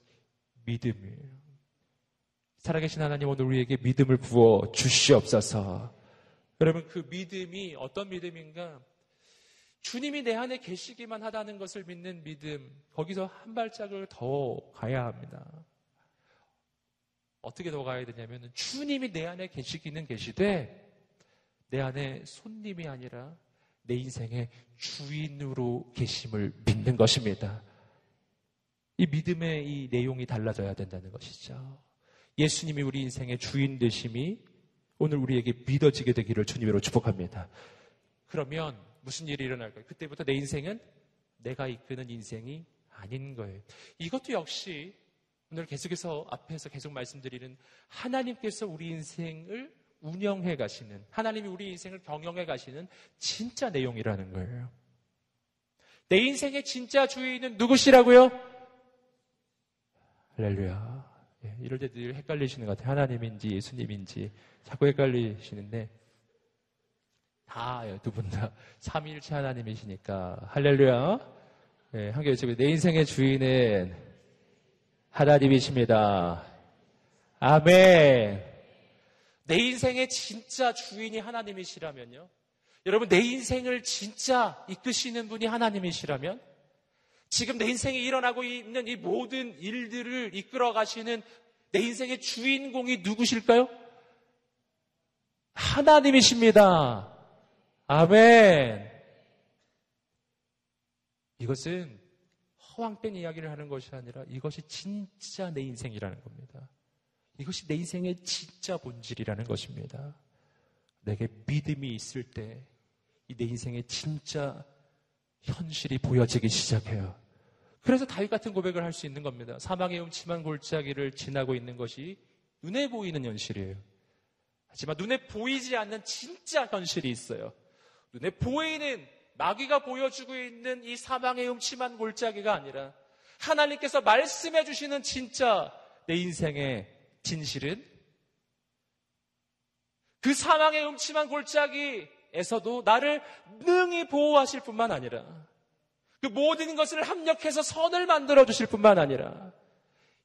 믿음이에요. 살아계신 하나님 오늘 우리에게 믿음을 부어 주시옵소서. 여러분, 그 믿음이 어떤 믿음인가? 주님이 내 안에 계시기만 하다는 것을 믿는 믿음, 거기서 한 발짝을 더 가야 합니다. 어떻게 더 가야 되냐면, 주님이 내 안에 계시기는 계시되, 내 안에 손님이 아니라 내 인생의 주인으로 계심을 믿는 것입니다. 이 믿음의 이 내용이 달라져야 된다는 것이죠. 예수님이 우리 인생의 주인 되심이 오늘 우리에게 믿어지게 되기를 주님으로 축복합니다. 그러면 무슨 일이 일어날까요? 그때부터 내 인생은 내가 이끄는 인생이 아닌 거예요. 이것도 역시 오늘 계속해서 앞에서 계속 말씀드리는 하나님께서 우리 인생을 운영해 가시는, 하나님이 우리 인생을 경영해 가시는 진짜 내용이라는 거예요. 내 인생의 진짜 주인은 누구시라고요? 할렐루야. 예, 이럴 때 늘 헷갈리시는 것 같아요. 하나님인지 예수님인지 자꾸 헷갈리시는데 다두분 다 삼위일체 하나님이시니까 할렐루야. 예, 한개 여쭤보세요. 내 인생의 주인은 하나님이십니다. 아멘. 내 인생의 진짜 주인이 하나님이시라면요. 여러분, 내 인생을 진짜 이끄시는 분이 하나님이시라면 지금 내 인생에 일어나고 있는 이 모든 일들을 이끌어 가시는 내 인생의 주인공이 누구실까요? 하나님이십니다. 아멘. 이것은 허황된 이야기를 하는 것이 아니라 이것이 진짜 내 인생이라는 겁니다. 이것이 내 인생의 진짜 본질이라는 것입니다. 내게 믿음이 있을 때 이 내 인생의 진짜 현실이 보여지기 시작해요. 그래서 다윗 같은 고백을 할 수 있는 겁니다. 사망의 음침한 골짜기를 지나고 있는 것이 눈에 보이는 현실이에요. 하지만 눈에 보이지 않는 진짜 현실이 있어요. 눈에 보이는 마귀가 보여주고 있는 이 사망의 음침한 골짜기가 아니라 하나님께서 말씀해 주시는 진짜 내 인생의 진실은 그 사망의 음침한 골짜기 에서도 나를 능히 보호하실 뿐만 아니라 그 모든 것을 합력해서 선을 만들어 주실 뿐만 아니라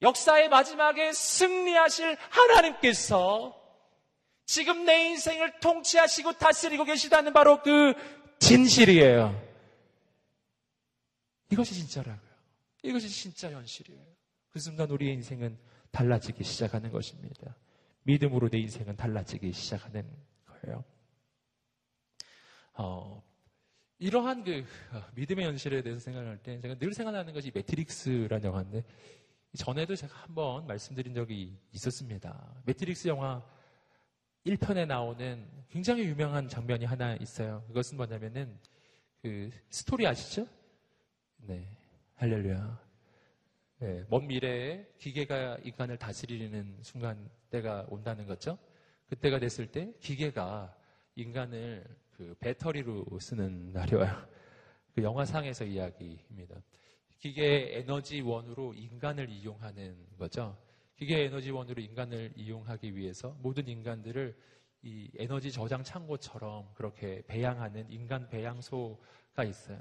역사의 마지막에 승리하실 하나님께서 지금 내 인생을 통치하시고 다스리고 계시다는 바로 그 진실이에요. 이것이 진짜라고요. 이것이 진짜 현실이에요. 그 순간 우리의 인생은 달라지기 시작하는 것입니다. 믿음으로 내 인생은 달라지기 시작하는 거예요. 어, 이러한 그 어, 믿음의 현실에 대해서 생각할 때 제가 늘 생각나는 것이 매트릭스라는 영화인데 전에도 제가 한번 말씀드린 적이 있었습니다. 매트릭스 영화 1편에 나오는 굉장히 유명한 장면이 하나 있어요. 그것은 뭐냐면은 그 스토리 아시죠? 네. 할렐루야. 네, 먼 미래에 기계가 인간을 다스리는 순간 때가 온다는 거죠. 그때가 됐을 때 기계가 인간을 그 배터리로 쓰는 날이 와요. 그 영화상에서 이야기입니다. 기계 에너지원으로 인간을 이용하는 거죠. 기계 에너지원으로 인간을 이용하기 위해서 모든 인간들을 이 에너지 저장 창고처럼 그렇게 배양하는 인간 배양소가 있어요.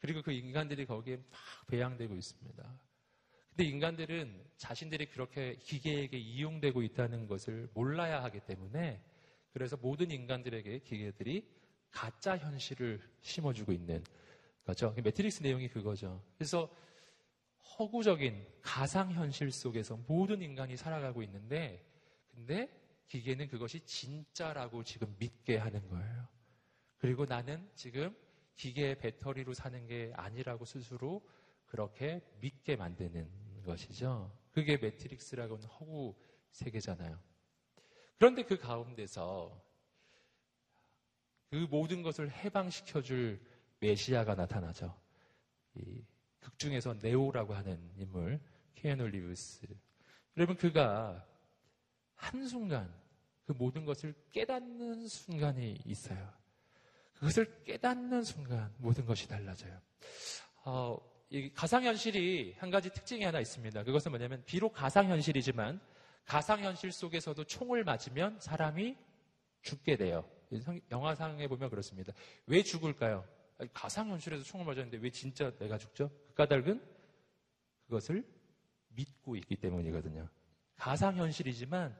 그리고 그 인간들이 거기에 막 배양되고 있습니다. 근데 인간들은 자신들이 그렇게 기계에게 이용되고 있다는 것을 몰라야 하기 때문에 그래서 모든 인간들에게 기계들이 가짜 현실을 심어주고 있는 거죠. 매트릭스 내용이 그거죠. 그래서 허구적인 가상 현실 속에서 모든 인간이 살아가고 있는데, 근데 기계는 그것이 진짜라고 지금 믿게 하는 거예요. 그리고 나는 지금 기계의 배터리로 사는 게 아니라고 스스로 그렇게 믿게 만드는 것이죠. 그게 매트릭스라고 하는 허구 세계잖아요. 그런데 그 가운데서 그 모든 것을 해방시켜 줄 메시아가 나타나죠. 극 중에서 네오라고 하는 인물, 케아누 리브스. 여러분, 그가 한순간 그 모든 것을 깨닫는 순간이 있어요. 그것을 깨닫는 순간 모든 것이 달라져요. 어, 가상현실이 한 가지 특징이 하나 있습니다. 그것은 뭐냐면, 비록 가상현실이지만, 가상현실 속에서도 총을 맞으면 사람이 죽게 돼요. 영화상에 보면 그렇습니다. 왜 죽을까요? 가상현실에서 총을 맞았는데 왜 진짜 내가 죽죠? 그 까닭은 그것을 믿고 있기 때문이거든요. 가상현실이지만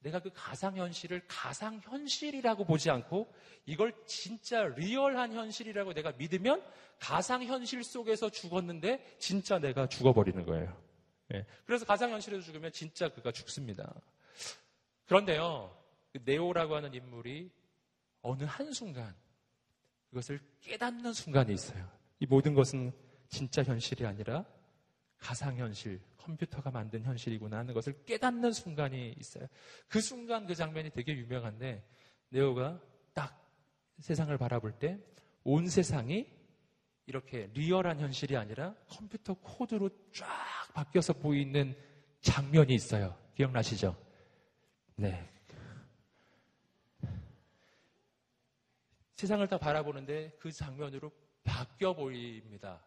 내가 그 가상현실을 가상현실이라고 보지 않고 이걸 진짜 리얼한 현실이라고 내가 믿으면 가상현실 속에서 죽었는데 진짜 내가 죽어버리는 거예요. 네. 그래서 가상현실에서 죽으면 진짜 그가 죽습니다. 그런데요, 그 네오라고 하는 인물이 어느 한순간 그것을 깨닫는 순간이 있어요. 이 모든 것은 진짜 현실이 아니라 가상현실, 컴퓨터가 만든 현실이구나 하는 것을 깨닫는 순간이 있어요. 그 순간 그 장면이 되게 유명한데 네오가 딱 세상을 바라볼 때 온 세상이 이렇게 리얼한 현실이 아니라 컴퓨터 코드로 쫙 바뀌어서 보이는 장면이 있어요. 기억나시죠? 네. 세상을 다 바라보는데 그 장면으로 바뀌어 보입니다.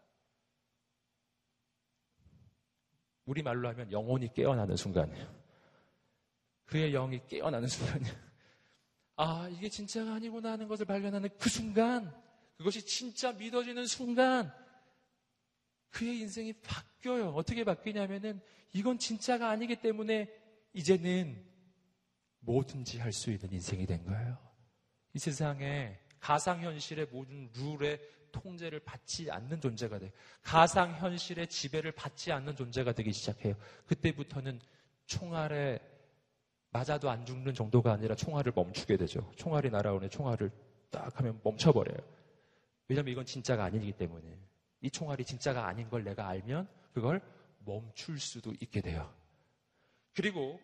우리 말로 하면 영혼이 깨어나는 순간이에요. 그의 영이 깨어나는 순간이에요. 아, 이게 진짜가 아니구나 하는 것을 발견하는 그 순간, 그것이 진짜 믿어지는 순간, 그의 인생이 바뀌어요. 어떻게 바뀌냐면은, 이건 진짜가 아니기 때문에, 이제는 뭐든지 할 수 있는 인생이 된 거예요. 이 세상에 가상현실의 모든 룰에 통제를 받지 않는 존재가 돼요. 가상현실의 지배를 받지 않는 존재가 되기 시작해요. 그때부터는 총알에 맞아도 안 죽는 정도가 아니라 총알을 멈추게 되죠. 총알이 날아오는 총알을 딱 하면 멈춰버려요. 왜냐면 이건 진짜가 아니기 때문에. 이 총알이 진짜가 아닌 걸 내가 알면 그걸 멈출 수도 있게 돼요. 그리고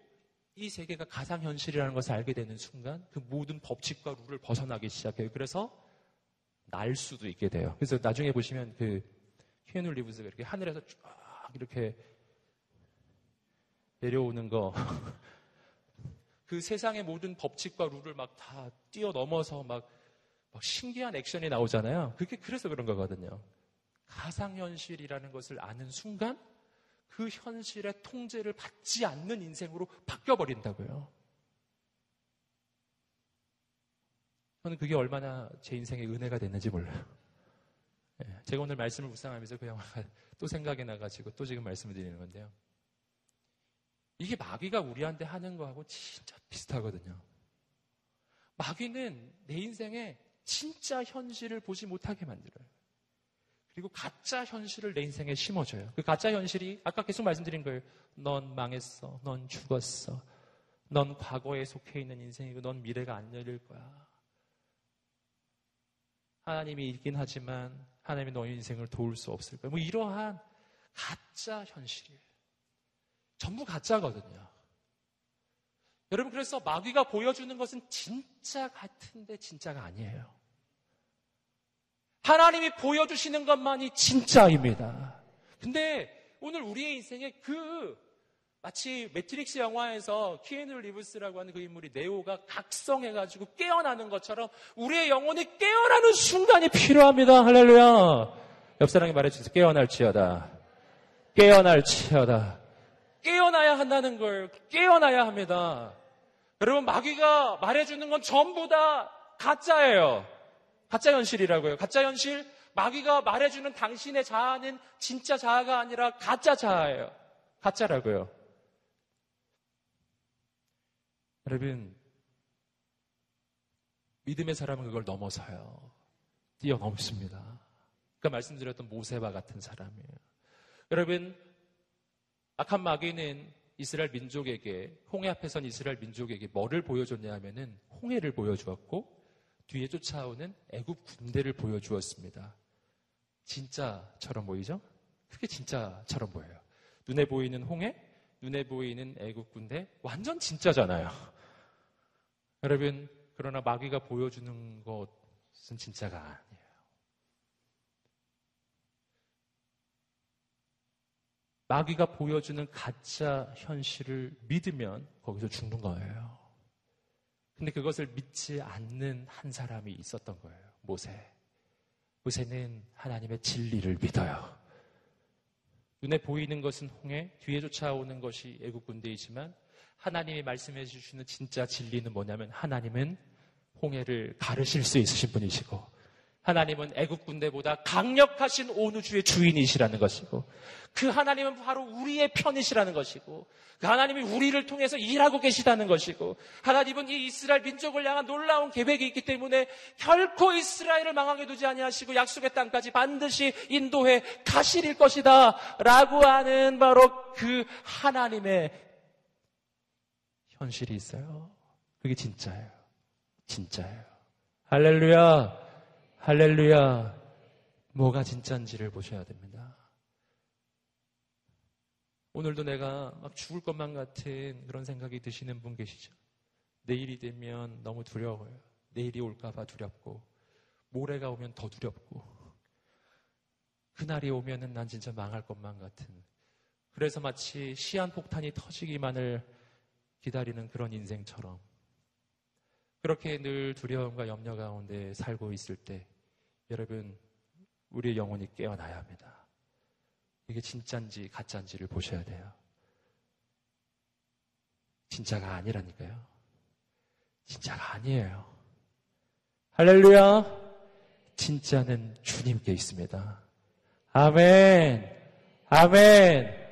이 세계가 가상현실이라는 것을 알게 되는 순간 그 모든 법칙과 룰을 벗어나기 시작해요. 그래서 날 수도 있게 돼요. 그래서 나중에 보시면 그 히에놀 리브스가 이렇게 하늘에서 쫙 이렇게 내려오는 거. 그 세상의 모든 법칙과 룰을 막 다 뛰어넘어서 막, 막 신기한 액션이 나오잖아요. 그게 그래서 그런 거거든요. 가상현실이라는 것을 아는 순간 그 현실의 통제를 받지 않는 인생으로 바뀌어버린다고요. 저는 그게 얼마나 제 인생의 은혜가 됐는지 몰라요. 예, 제가 오늘 말씀을 묵상하면서 그 영화가 또 생각이 나가지고 또 지금 말씀을 드리는 건데요. 이게 마귀가 우리한테 하는 거하고 진짜 비슷하거든요. 마귀는 내 인생에 진짜 현실을 보지 못하게 만들어요. 그리고 가짜 현실을 내 인생에 심어줘요. 그 가짜 현실이 아까 계속 말씀드린 거예요. 넌 망했어. 넌 죽었어. 넌 과거에 속해 있는 인생이고 넌 미래가 안 열릴 거야. 하나님이 있긴 하지만 하나님이 너의 인생을 도울 수 없을 거야. 뭐 이러한 가짜 현실이에요. 전부 가짜거든요. 여러분 그래서 마귀가 보여주는 것은 진짜 같은데 진짜가 아니에요. 하나님이 보여주시는 것만이 진짜입니다. 근데 오늘 우리의 인생에 그 마치 매트릭스 영화에서 키에누 리브스라고 하는 그 인물이 네오가 각성해가지고 깨어나는 것처럼 우리의 영혼이 깨어나는 순간이 필요합니다. 할렐루야. 옆 사람이 말해주세요. 깨어날지어다. 깨어날지어다. 깨어나야 한다는 걸 깨어나야 합니다. 여러분 마귀가 말해주는 건 전부 다 가짜예요. 가짜 현실이라고요. 가짜 현실, 마귀가 말해주는 당신의 자아는 진짜 자아가 아니라 가짜 자아예요. 가짜라고요. 여러분, 믿음의 사람은 그걸 넘어서요. 뛰어넘습니다. 그러니까 말씀드렸던 모세와 같은 사람이에요. 여러분, 악한 마귀는 이스라엘 민족에게, 홍해 앞에선 이스라엘 민족에게 뭐를 보여줬냐 하면은 홍해를 보여주었고, 뒤에 쫓아오는 애굽 군대를 보여주었습니다. 진짜처럼 보이죠? 그게 진짜처럼 보여요. 눈에 보이는 홍해, 눈에 보이는 애국 군대, 완전 진짜잖아요. 여러분, 그러나 마귀가 보여주는 것은 진짜가 아니에요. 마귀가 보여주는 가짜 현실을 믿으면 거기서 죽는 거예요. 근데 그것을 믿지 않는 한 사람이 있었던 거예요. 모세. 모세는 하나님의 진리를 믿어요. 눈에 보이는 것은 홍해, 뒤에 쫓아오는 것이 애국 군대이지만 하나님이 말씀해 주시는 진짜 진리는 뭐냐면 하나님은 홍해를 가르실 수 있으신 분이시고 하나님은 애국 군대보다 강력하신 온 우주의 주인이시라는 것이고 그 하나님은 바로 우리의 편이시라는 것이고 그 하나님이 우리를 통해서 일하고 계시다는 것이고 하나님은 이 이스라엘 민족을 향한 놀라운 계획이 있기 때문에 결코 이스라엘을 망하게 두지 아니하시고 약속의 땅까지 반드시 인도해 가시릴 것이다 라고 하는 바로 그 하나님의 현실이 있어요. 그게 진짜예요. 진짜예요. 할렐루야. 할렐루야. 뭐가 진짜인지를 보셔야 됩니다. 오늘도 내가 막 죽을 것만 같은 그런 생각이 드시는 분 계시죠? 내일이 되면 너무 두려워요. 내일이 올까봐 두렵고, 모레가 오면 더 두렵고, 그날이 오면은 난 진짜 망할 것만 같은. 그래서 마치 시한폭탄이 터지기만을 기다리는 그런 인생처럼 그렇게 늘 두려움과 염려 가운데 살고 있을 때 여러분 우리의 영혼이 깨어나야 합니다. 이게 진짜인지 가짜인지를 보셔야 돼요. 진짜가 아니라니까요. 진짜가 아니에요. 할렐루야. 진짜는 주님께 있습니다. 아멘. 아멘.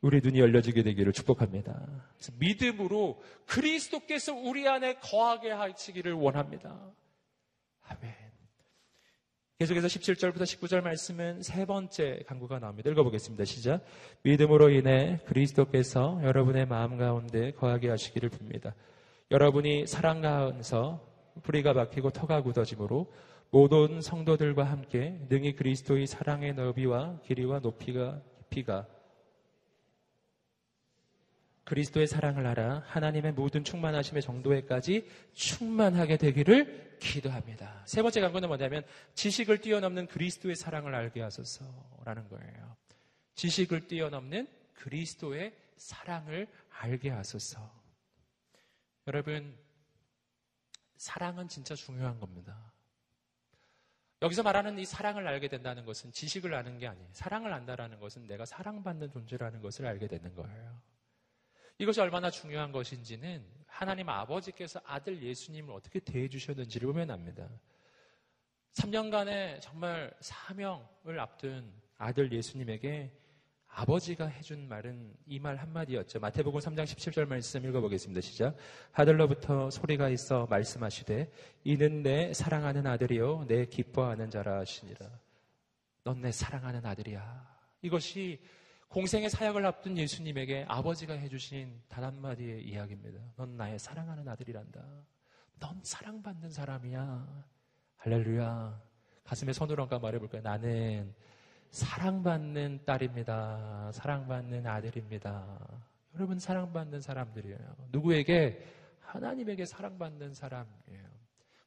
우리 눈이 열려지게 되기를 축복합니다. 믿음으로 그리스도께서 우리 안에 거하게 하시기를 원합니다. 아멘. 계속해서 17절부터 19절 말씀은 세 번째 강구가 나옵니다. 읽어보겠습니다. 시작. 믿음으로 인해 그리스도께서 여러분의 마음 가운데 거하게 하시기를 빕니다. 여러분이 사랑 가운서 뿌리가 박히고 터가 굳어짐으로 모든 성도들과 함께 능히 그리스도의 사랑의 너비와 길이와 높이가 깊이가 그리스도의 사랑을 알아 하나님의 모든 충만하심의 정도에까지 충만하게 되기를 기도합니다. 세 번째 강구는 뭐냐면 지식을 뛰어넘는 그리스도의 사랑을 알게 하소서라는 거예요. 지식을 뛰어넘는 그리스도의 사랑을 알게 하소서. 여러분, 사랑은 진짜 중요한 겁니다. 여기서 말하는 이 사랑을 알게 된다는 것은 지식을 아는 게 아니에요. 사랑을 안다라는 것은 내가 사랑받는 존재라는 것을 알게 되는 거예요. 이것이 얼마나 중요한 것인지는 하나님 아버지께서 아들 예수님을 어떻게 대해주셨는지를 보면 압니다. 3년간의 정말 사명을 앞둔 아들 예수님에게 아버지가 해준 말은 이 말 한마디였죠. 마태복음 3장 17절 말씀 읽어보겠습니다. 시작. 하늘로부터 소리가 있어 말씀하시되 이는 내 사랑하는 아들이요 내 기뻐하는 자라 하시니라. 넌 내 사랑하는 아들이야. 이것이 공생의 사역을 앞둔 예수님에게 아버지가 해주신 단 한마디의 이야기입니다. 넌 나의 사랑하는 아들이란다. 넌 사랑받는 사람이야. 할렐루야. 가슴에 손을 얹고 말해볼까요? 나는 사랑받는 딸입니다. 사랑받는 아들입니다. 여러분 사랑받는 사람들이에요. 누구에게? 하나님에게 사랑받는 사람이에요.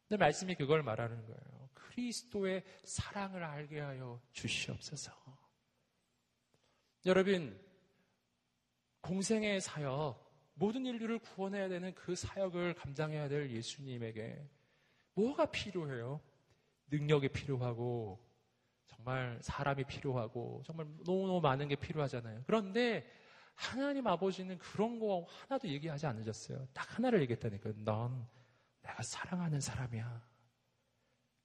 근데 말씀이 그걸 말하는 거예요. 그리스도의 사랑을 알게 하여 주시옵소서. 여러분, 공생의 사역, 모든 인류를 구원해야 되는 그 사역을 감당해야 될 예수님에게 뭐가 필요해요? 능력이 필요하고, 정말 사람이 필요하고, 정말 너무너무 많은 게 필요하잖아요. 그런데 하나님 아버지는 그런 거 하나도 얘기하지 않으셨어요. 딱 하나를 얘기했다니까요. 넌 내가 사랑하는 사람이야.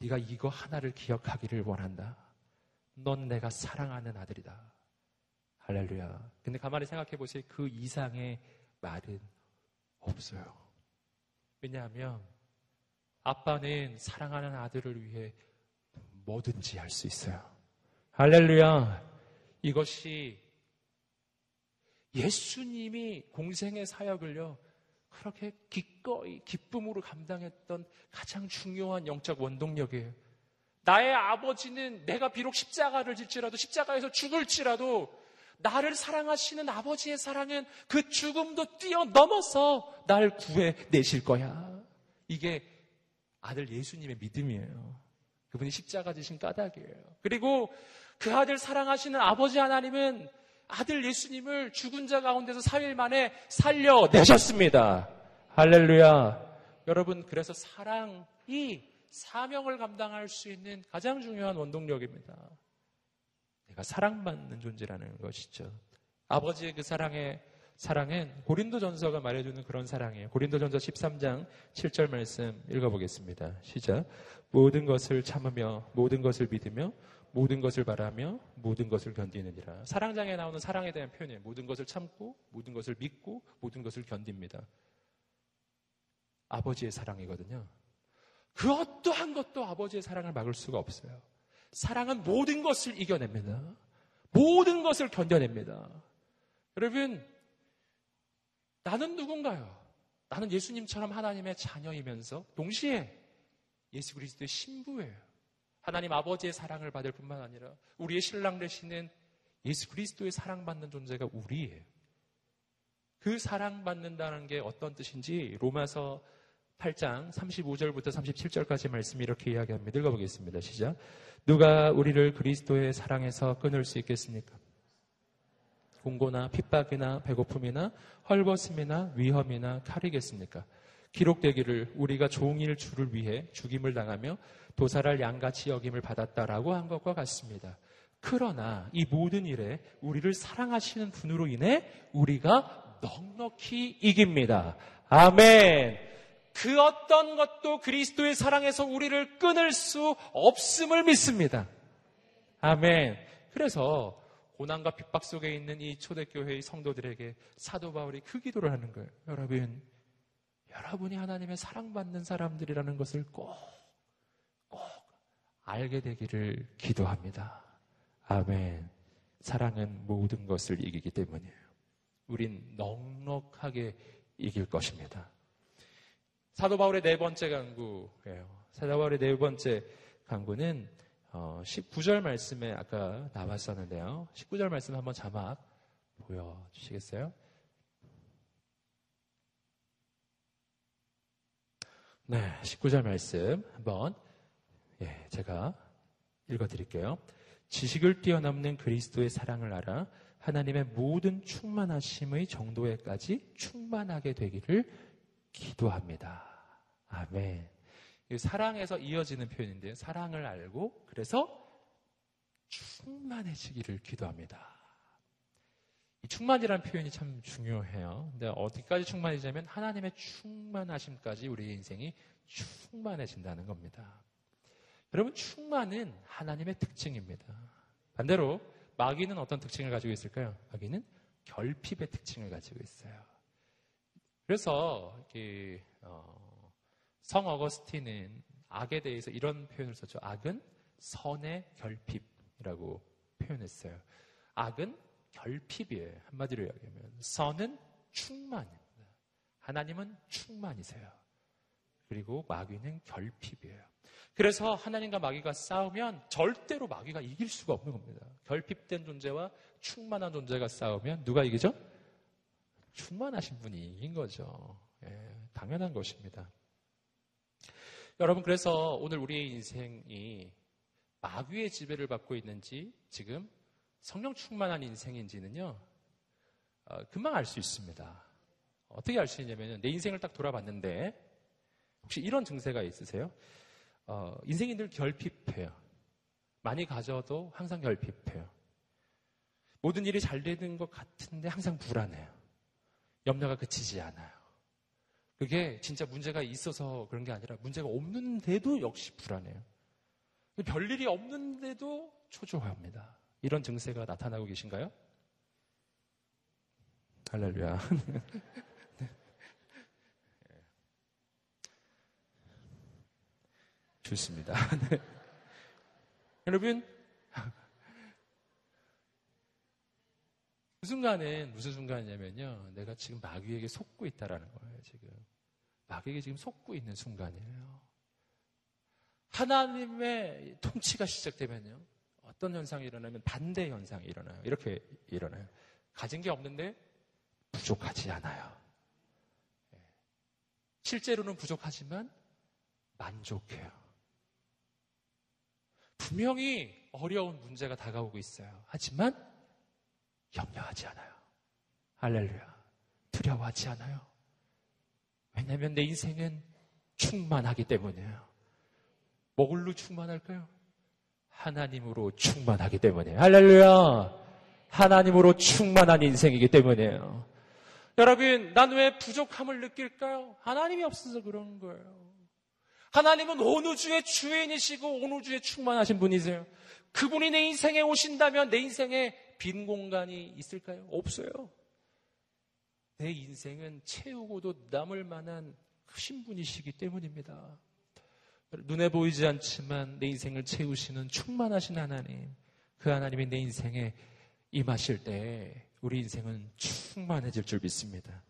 네가 이거 하나를 기억하기를 원한다. 넌 내가 사랑하는 아들이다. 할렐루야. 근데 가만히 생각해 보세요. 그 이상의 말은 없어요. 왜냐하면 아빠는 사랑하는 아들을 위해 뭐든지 할 수 있어요. 할렐루야. 이것이 예수님이 공생의 사역을요, 그렇게 기꺼이 기쁨으로 감당했던 가장 중요한 영적 원동력이에요. 나의 아버지는 내가 비록 십자가를 질지라도 십자가에서 죽을지라도 나를 사랑하시는 아버지의 사랑은 그 죽음도 뛰어넘어서 날 구해 내실 거야. 이게 아들 예수님의 믿음이에요. 그분이 십자가 지신 까닭이에요. 그리고 그 아들 사랑하시는 아버지 하나님은 아들 예수님을 죽은 자 가운데서 3일 만에 살려내셨습니다. 할렐루야. 여러분, 그래서 사랑이 사명을 감당할 수 있는 가장 중요한 원동력입니다. 내가 사랑받는 존재라는 것이죠. 아버지의 그 사랑에 사랑은 고린도전서가 말해주는 그런 사랑이에요. 고린도전서 13장 7절 말씀 읽어보겠습니다. 시작. 모든 것을 참으며 모든 것을 믿으며 모든 것을 바라며 모든 것을 견디느니라. 사랑장에 나오는 사랑에 대한 표현이에요. 모든 것을 참고 모든 것을 믿고 모든 것을 견딥니다. 아버지의 사랑이거든요. 그 어떠한 것도 아버지의 사랑을 막을 수가 없어요. 사랑은 모든 것을 이겨냅니다. 모든 것을 견뎌냅니다. 여러분, 나는 누군가요? 나는 예수님처럼 하나님의 자녀이면서 동시에 예수 그리스도의 신부예요. 하나님 아버지의 사랑을 받을 뿐만 아니라 우리의 신랑 되시는 예수 그리스도의 사랑받는 존재가 우리예요. 그 사랑받는다는 게 어떤 뜻인지 로마서 8장 35절부터 37절까지 말씀이 이렇게 이야기합니다. 읽어보겠습니다. 시작. 누가 우리를 그리스도의 사랑에서 끊을 수 있겠습니까? 공고나 핍박이나 배고픔이나 헐벗음이나 위험이나 칼이겠습니까? 기록되기를 우리가 종일 주를 위해 죽임을 당하며 도살할 양같이 여김을 받았다라고 한 것과 같습니다. 그러나 이 모든 일에 우리를 사랑하시는 분으로 인해 우리가 넉넉히 이깁니다. 아멘. 그 어떤 것도 그리스도의 사랑에서 우리를 끊을 수 없음을 믿습니다. 아멘. 그래서 고난과 핍박 속에 있는 이 초대교회의 성도들에게 사도 바울이 그 기도를 하는 거예요. 여러분, 여러분이 하나님의 사랑받는 사람들이라는 것을 꼭, 꼭 알게 되기를 기도합니다. 아멘. 사랑은 모든 것을 이기기 때문이에요. 우린 넉넉하게 이길 것입니다. 사도 바울의 네 번째 강구예요. 사도 바울의 네 번째 강구는 19절 어, 말씀에 아까 나왔었는데요. 19절 말씀 한번 자막 보여주시겠어요? 네, 19절 말씀 한번 예, 제가 읽어드릴게요. 지식을 뛰어넘는 그리스도의 사랑을 알아 하나님의 모든 충만하심의 정도에까지 충만하게 되기를 기도합니다. 아멘. 사랑에서 이어지는 표현인데요. 사랑을 알고 그래서 충만해지기를 기도합니다. 이 충만이라는 표현이 참 중요해요. 근데 어디까지 충만해지냐면 하나님의 충만하심까지 우리의 인생이 충만해진다는 겁니다. 여러분 충만은 하나님의 특징입니다. 반대로 마귀는 어떤 특징을 가지고 있을까요? 마귀는 결핍의 특징을 가지고 있어요. 그래서 어, 성 어거스틴은 악에 대해서 이런 표현을 썼죠. 악은 선의 결핍이라고 표현했어요. 악은 결핍이에요. 한마디로 이야기하면. 선은 충만입니다. 하나님은 충만이세요. 그리고 마귀는 결핍이에요. 그래서 하나님과 마귀가 싸우면 절대로 마귀가 이길 수가 없는 겁니다. 결핍된 존재와 충만한 존재가 싸우면 누가 이기죠? 충만하신 분이 이긴 거죠. 예, 당연한 것입니다. 여러분, 그래서 오늘 우리의 인생이 마귀의 지배를 받고 있는지 지금 성령 충만한 인생인지는요, 어, 금방 알 수 있습니다. 어떻게 알 수 있냐면, 내 인생을 딱 돌아봤는데, 혹시 이런 증세가 있으세요? 어, 인생이 늘 결핍해요. 많이 가져도 항상 결핍해요. 모든 일이 잘 되는 것 같은데 항상 불안해요. 염려가 그치지 않아요. 그게 진짜 문제가 있어서 그런 게 아니라 문제가 없는데도 역시 불안해요. 별일이 없는데도 초조합니다. 이런 증세가 나타나고 계신가요? 할렐루야. 좋습니다. 네. 여러분, 그 순간은 무슨 순간이냐면요. 내가 지금 마귀에게 속고 있다라는 거예요, 지금. 마귀에게 지금 속고 있는 순간이에요. 하나님의 통치가 시작되면요. 어떤 현상이 일어나면 반대 현상이 일어나요. 이렇게 일어나요. 가진 게 없는데 부족하지 않아요. 예. 실제로는 부족하지만 만족해요. 분명히 어려운 문제가 다가오고 있어요. 하지만 염려하지 않아요. 할렐루야. 두려워하지 않아요. 왜냐하면 내 인생은 충만하기 때문이에요. 뭘로 충만할까요? 하나님으로 충만하기 때문이에요. 할렐루야. 하나님으로 충만한 인생이기 때문이에요. 여러분, 난 왜 부족함을 느낄까요? 하나님이 없어서 그런 거예요. 하나님은 온 우주의 주인이시고 온 우주에 충만하신 분이세요. 그분이 내 인생에 오신다면 내 인생에 빈 공간이 있을까요? 없어요. 내 인생은 채우고도 남을 만한 크신 분이시기 때문입니다. 눈에 보이지 않지만 내 인생을 채우시는 충만하신 하나님, 그 하나님이 내 인생에 임하실 때 우리 인생은 충만해질 줄 믿습니다.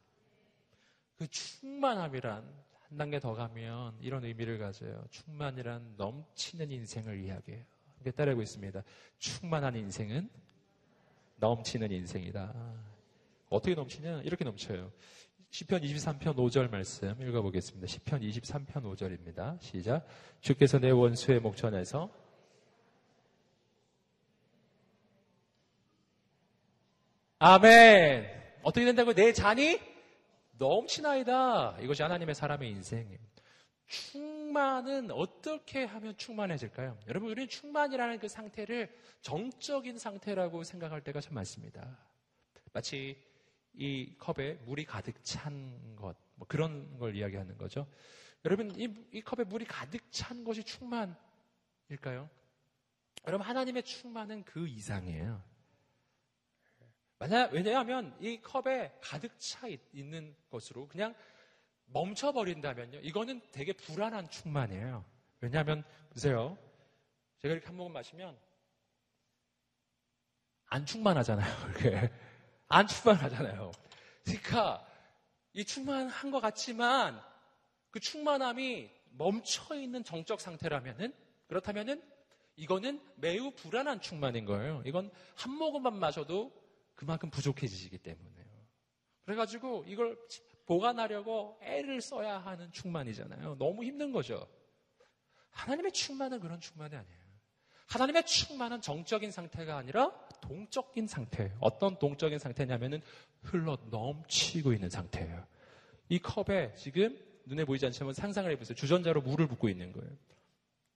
그 충만함이란 한 단계 더 가면 이런 의미를 가져요. 충만이란 넘치는 인생을 이야기해요. 이렇게 따르고 있습니다. 충만한 인생은 넘치는 인생이다. 어떻게 넘치냐? 이렇게 넘쳐요. 10편 23편 5절 말씀 읽어보겠습니다. 10편 23편 5절입니다. 시작. 주께서 내 원수의 목전에서 아멘. 어떻게 된다고? 내 잔이 넘치나이다. 이것이 하나님의 사람의 인생이에요. 충만은 어떻게 하면 충만해질까요? 여러분, 우리는 충만이라는 그 상태를 정적인 상태라고 생각할 때가 참 많습니다. 마치 이 컵에 물이 가득 찬 것, 뭐 그런 걸 이야기하는 거죠. 여러분, 이, 이 컵에 물이 가득 찬 것이 충만일까요? 여러분, 하나님의 충만은 그 이상이에요. 만약, 왜냐하면 이 컵에 가득 차 있는 것으로 그냥 멈춰버린다면요. 이거는 되게 불안한 충만이에요. 왜냐하면, 보세요. 제가 이렇게 한 모금 마시면 안 충만하잖아요. 이렇게. 안 충만하잖아요. 그러니까 이 충만한 것 같지만 그 충만함이 멈춰 있는 정적 상태라면은 그렇다면은 이거는 매우 불안한 충만인 거예요. 이건 한 모금만 마셔도 그만큼 부족해지시기 때문에요. 그래가지고 이걸 보관하려고 애를 써야 하는 충만이잖아요. 너무 힘든 거죠. 하나님의 충만은 그런 충만이 아니에요. 하나님의 충만은 정적인 상태가 아니라 동적인 상태예요. 어떤 동적인 상태냐면은 흘러 넘치고 있는 상태예요. 이 컵에 지금 눈에 보이지 않지만 상상을 해보세요. 주전자로 물을 붓고 있는 거예요.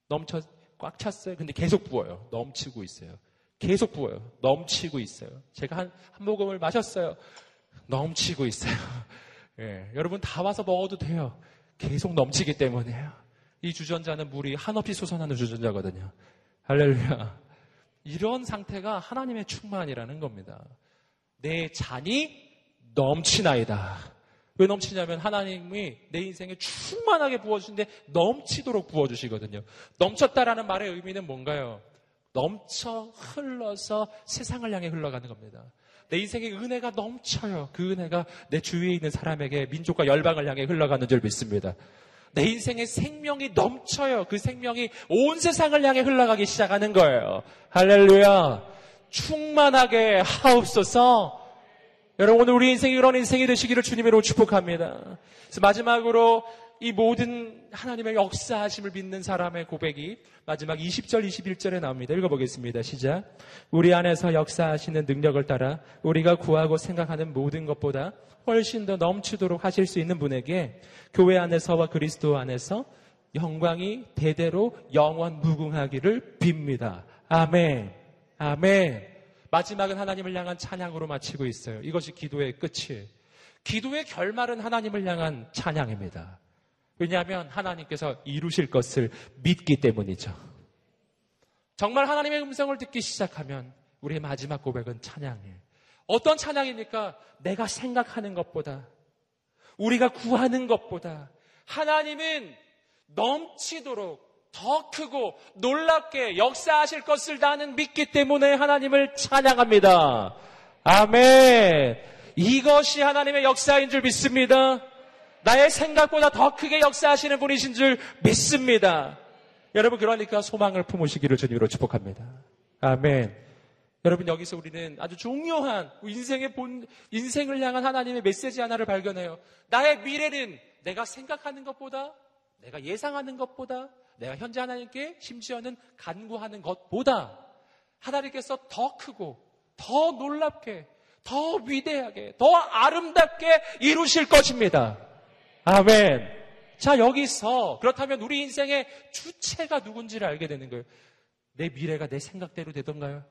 넘쳐 꽉 찼어요. 근데 계속 부어요. 넘치고 있어요. 계속 부어요. 넘치고 있어요. 제가 한, 한 모금을 마셨어요. 넘치고 있어요. 예, 여러분 다 와서 먹어도 돼요. 계속 넘치기 때문에요. 이 주전자는 물이 한없이 솟아나는 주전자거든요. 할렐루야. 이런 상태가 하나님의 충만이라는 겁니다. 내 잔이 넘치나이다. 왜 넘치냐면 하나님이 내 인생에 충만하게 부어주신데 넘치도록 부어주시거든요. 넘쳤다라는 말의 의미는 뭔가요? 넘쳐 흘러서 세상을 향해 흘러가는 겁니다. 내 인생의 은혜가 넘쳐요. 그 은혜가 내 주위에 있는 사람에게 민족과 열방을 향해 흘러가는 줄 믿습니다. 내 인생의 생명이 넘쳐요. 그 생명이 온 세상을 향해 흘러가기 시작하는 거예요. 할렐루야. 충만하게 하옵소서. 여러분 오늘 우리 인생이 그런 인생이 되시기를 주님으로 축복합니다. 그래서 마지막으로 이 모든 하나님의 역사하심을 믿는 사람의 고백이 마지막 20절, 21절에 나옵니다. 읽어보겠습니다. 시작. 우리 안에서 역사하시는 능력을 따라 우리가 구하고 생각하는 모든 것보다 훨씬 더 넘치도록 하실 수 있는 분에게 교회 안에서와 그리스도 안에서 영광이 대대로 영원 무궁하기를 빕니다. 아멘. 아멘. 마지막은 하나님을 향한 찬양으로 마치고 있어요. 이것이 기도의 끝이에요. 기도의 결말은 하나님을 향한 찬양입니다. 왜냐하면 하나님께서 이루실 것을 믿기 때문이죠. 정말 하나님의 음성을 듣기 시작하면 우리의 마지막 고백은 찬양이에요. 어떤 찬양입니까? 내가 생각하는 것보다, 우리가 구하는 것보다 하나님은 넘치도록 더 크고 놀랍게 역사하실 것을 나는 믿기 때문에 하나님을 찬양합니다. 아멘. 이것이 하나님의 역사인 줄 믿습니다. 나의 생각보다 더 크게 역사하시는 분이신 줄 믿습니다. 여러분 그러니까 소망을 품으시기를 주님으로 축복합니다. 아멘. 여러분 여기서 우리는 아주 중요한 인생의 본 인생을 향한 하나님의 메시지 하나를 발견해요. 나의 미래는 내가 생각하는 것보다 내가 예상하는 것보다 내가 현재 하나님께 심지어는 간구하는 것보다 하나님께서 더 크고 더 놀랍게 더 위대하게, 더 아름답게 이루실 것입니다. 아멘. 자, 여기서 그렇다면 우리 인생의 주체가 누군지를 알게 되는 거예요. 내 미래가 내 생각대로 되던가요?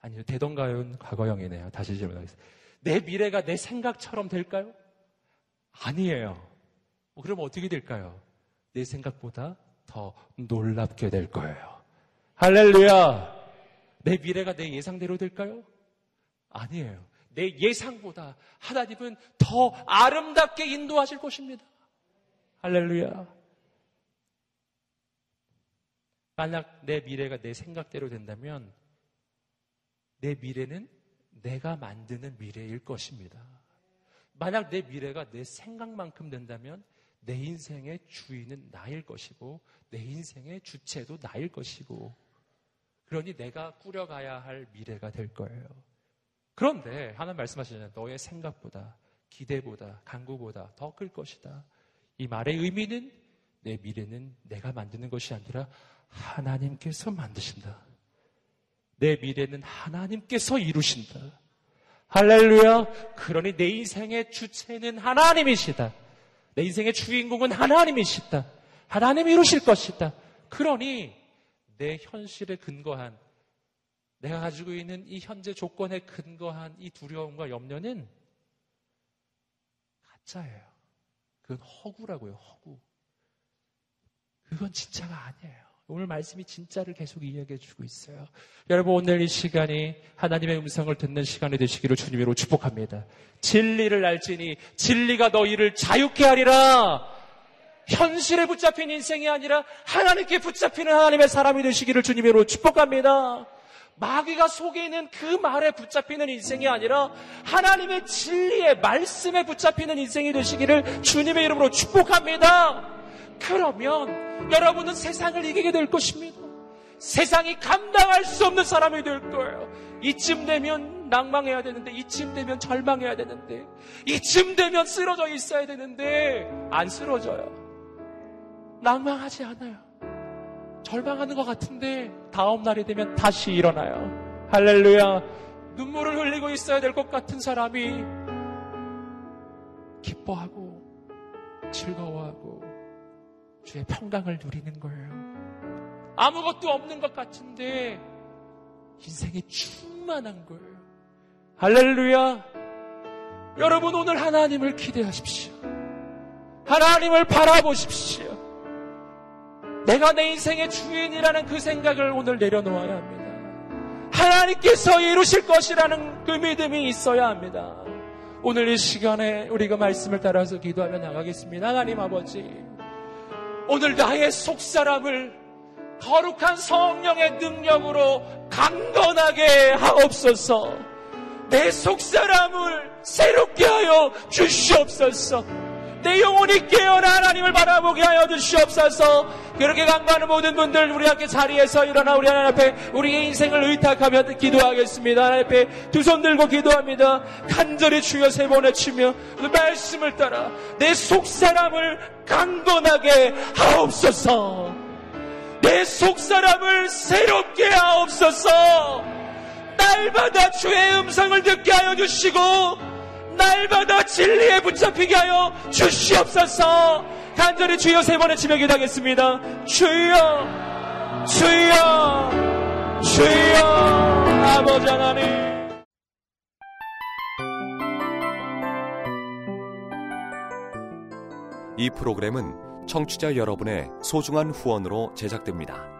아니요, 되던가요는 과거형이네요. 다시 질문하겠습니다. 내 미래가 내 생각처럼 될까요? 아니에요. 그럼 어떻게 될까요? 내 생각보다 더 놀랍게 될 거예요. 할렐루야! 내 미래가 내 예상대로 될까요? 아니에요. 내 예상보다 하나님은 더 아름답게 인도하실 것입니다. 할렐루야. 만약 내 미래가 내 생각대로 된다면 내 미래는 내가 만드는 미래일 것입니다. 만약 내 미래가 내 생각만큼 된다면 내 인생의 주인은 나일 것이고 내 인생의 주체도 나일 것이고 그러니 내가 꾸려가야 할 미래가 될 거예요. 그런데 하나 말씀하시잖아요. 너의 생각보다 기대보다 간구보다 더 클 것이다. 이 말의 의미는 내 미래는 내가 만드는 것이 아니라 하나님께서 만드신다. 내 미래는 하나님께서 이루신다. 할렐루야. 그러니 내 인생의 주체는 하나님이시다. 내 인생의 주인공은 하나님이시다. 하나님이 이루실 것이다. 그러니 내 현실에 근거한 내가 가지고 있는 이 현재 조건에 근거한 이 두려움과 염려는 가짜예요. 그건 허구라고요, 허구. 그건 진짜가 아니에요. 오늘 말씀이 진짜를 계속 이야기해 주고 있어요. 여러분 오늘 이 시간이 하나님의 음성을 듣는 시간이 되시기를 주님으로 축복합니다. 진리를 알지니 진리가 너희를 자유케 하리라. 현실에 붙잡힌 인생이 아니라 하나님께 붙잡히는 하나님의 사람이 되시기를 주님으로 축복합니다. 마귀가 속에 있는 그 말에 붙잡히는 인생이 아니라 하나님의 진리의 말씀에 붙잡히는 인생이 되시기를 주님의 이름으로 축복합니다. 그러면 여러분은 세상을 이기게 될 것입니다. 세상이 감당할 수 없는 사람이 될 거예요. 이쯤 되면 낭망해야 되는데, 이쯤 되면 절망해야 되는데, 이쯤 되면 쓰러져 있어야 되는데, 안 쓰러져요. 낭망하지 않아요. 절망하는 것 같은데, 다음 날이 되면 다시 일어나요. 할렐루야. 눈물을 흘리고 있어야 될 것 같은 사람이 기뻐하고, 즐거워하고, 주의 평강을 누리는 거예요. 아무것도 없는 것 같은데 인생이 충만한 거예요. 할렐루야. 여러분 오늘 하나님을 기대하십시오. 하나님을 바라보십시오. 내가 내 인생의 주인이라는 그 생각을 오늘 내려놓아야 합니다. 하나님께서 이루실 것이라는 그 믿음이 있어야 합니다. 오늘 이 시간에 우리가 말씀을 따라서 기도하며 나가겠습니다. 하나님 아버지. 오늘 나의 속사람을 거룩한 성령의 능력으로 강건하게 하옵소서. 내 속사람을 새롭게 하여 주시옵소서. 내 영혼이 깨어나 하나님을 바라보게 하여 주시옵소서. 그렇게 강구하는 모든 분들 우리 함께 자리에서 일어나 우리 하나님 앞에 우리의 인생을 의탁하며 기도하겠습니다. 하나님 앞에 두 손 들고 기도합니다. 간절히 주여 세 번에 치며 말씀을 따라 내 속사람을 강건하게 하옵소서. 내 속사람을 새롭게 하옵소서. 날마다 주의 음성을 듣게 하여 주시고 날마다 진리에 붙잡히게 하여 주시옵소서. 간절히 주여 세 번의 치며 기도하겠습니다. 주여 주여 주여 아버지 하나님. 이 프로그램은 청취자 여러분의 소중한 후원으로 제작됩니다.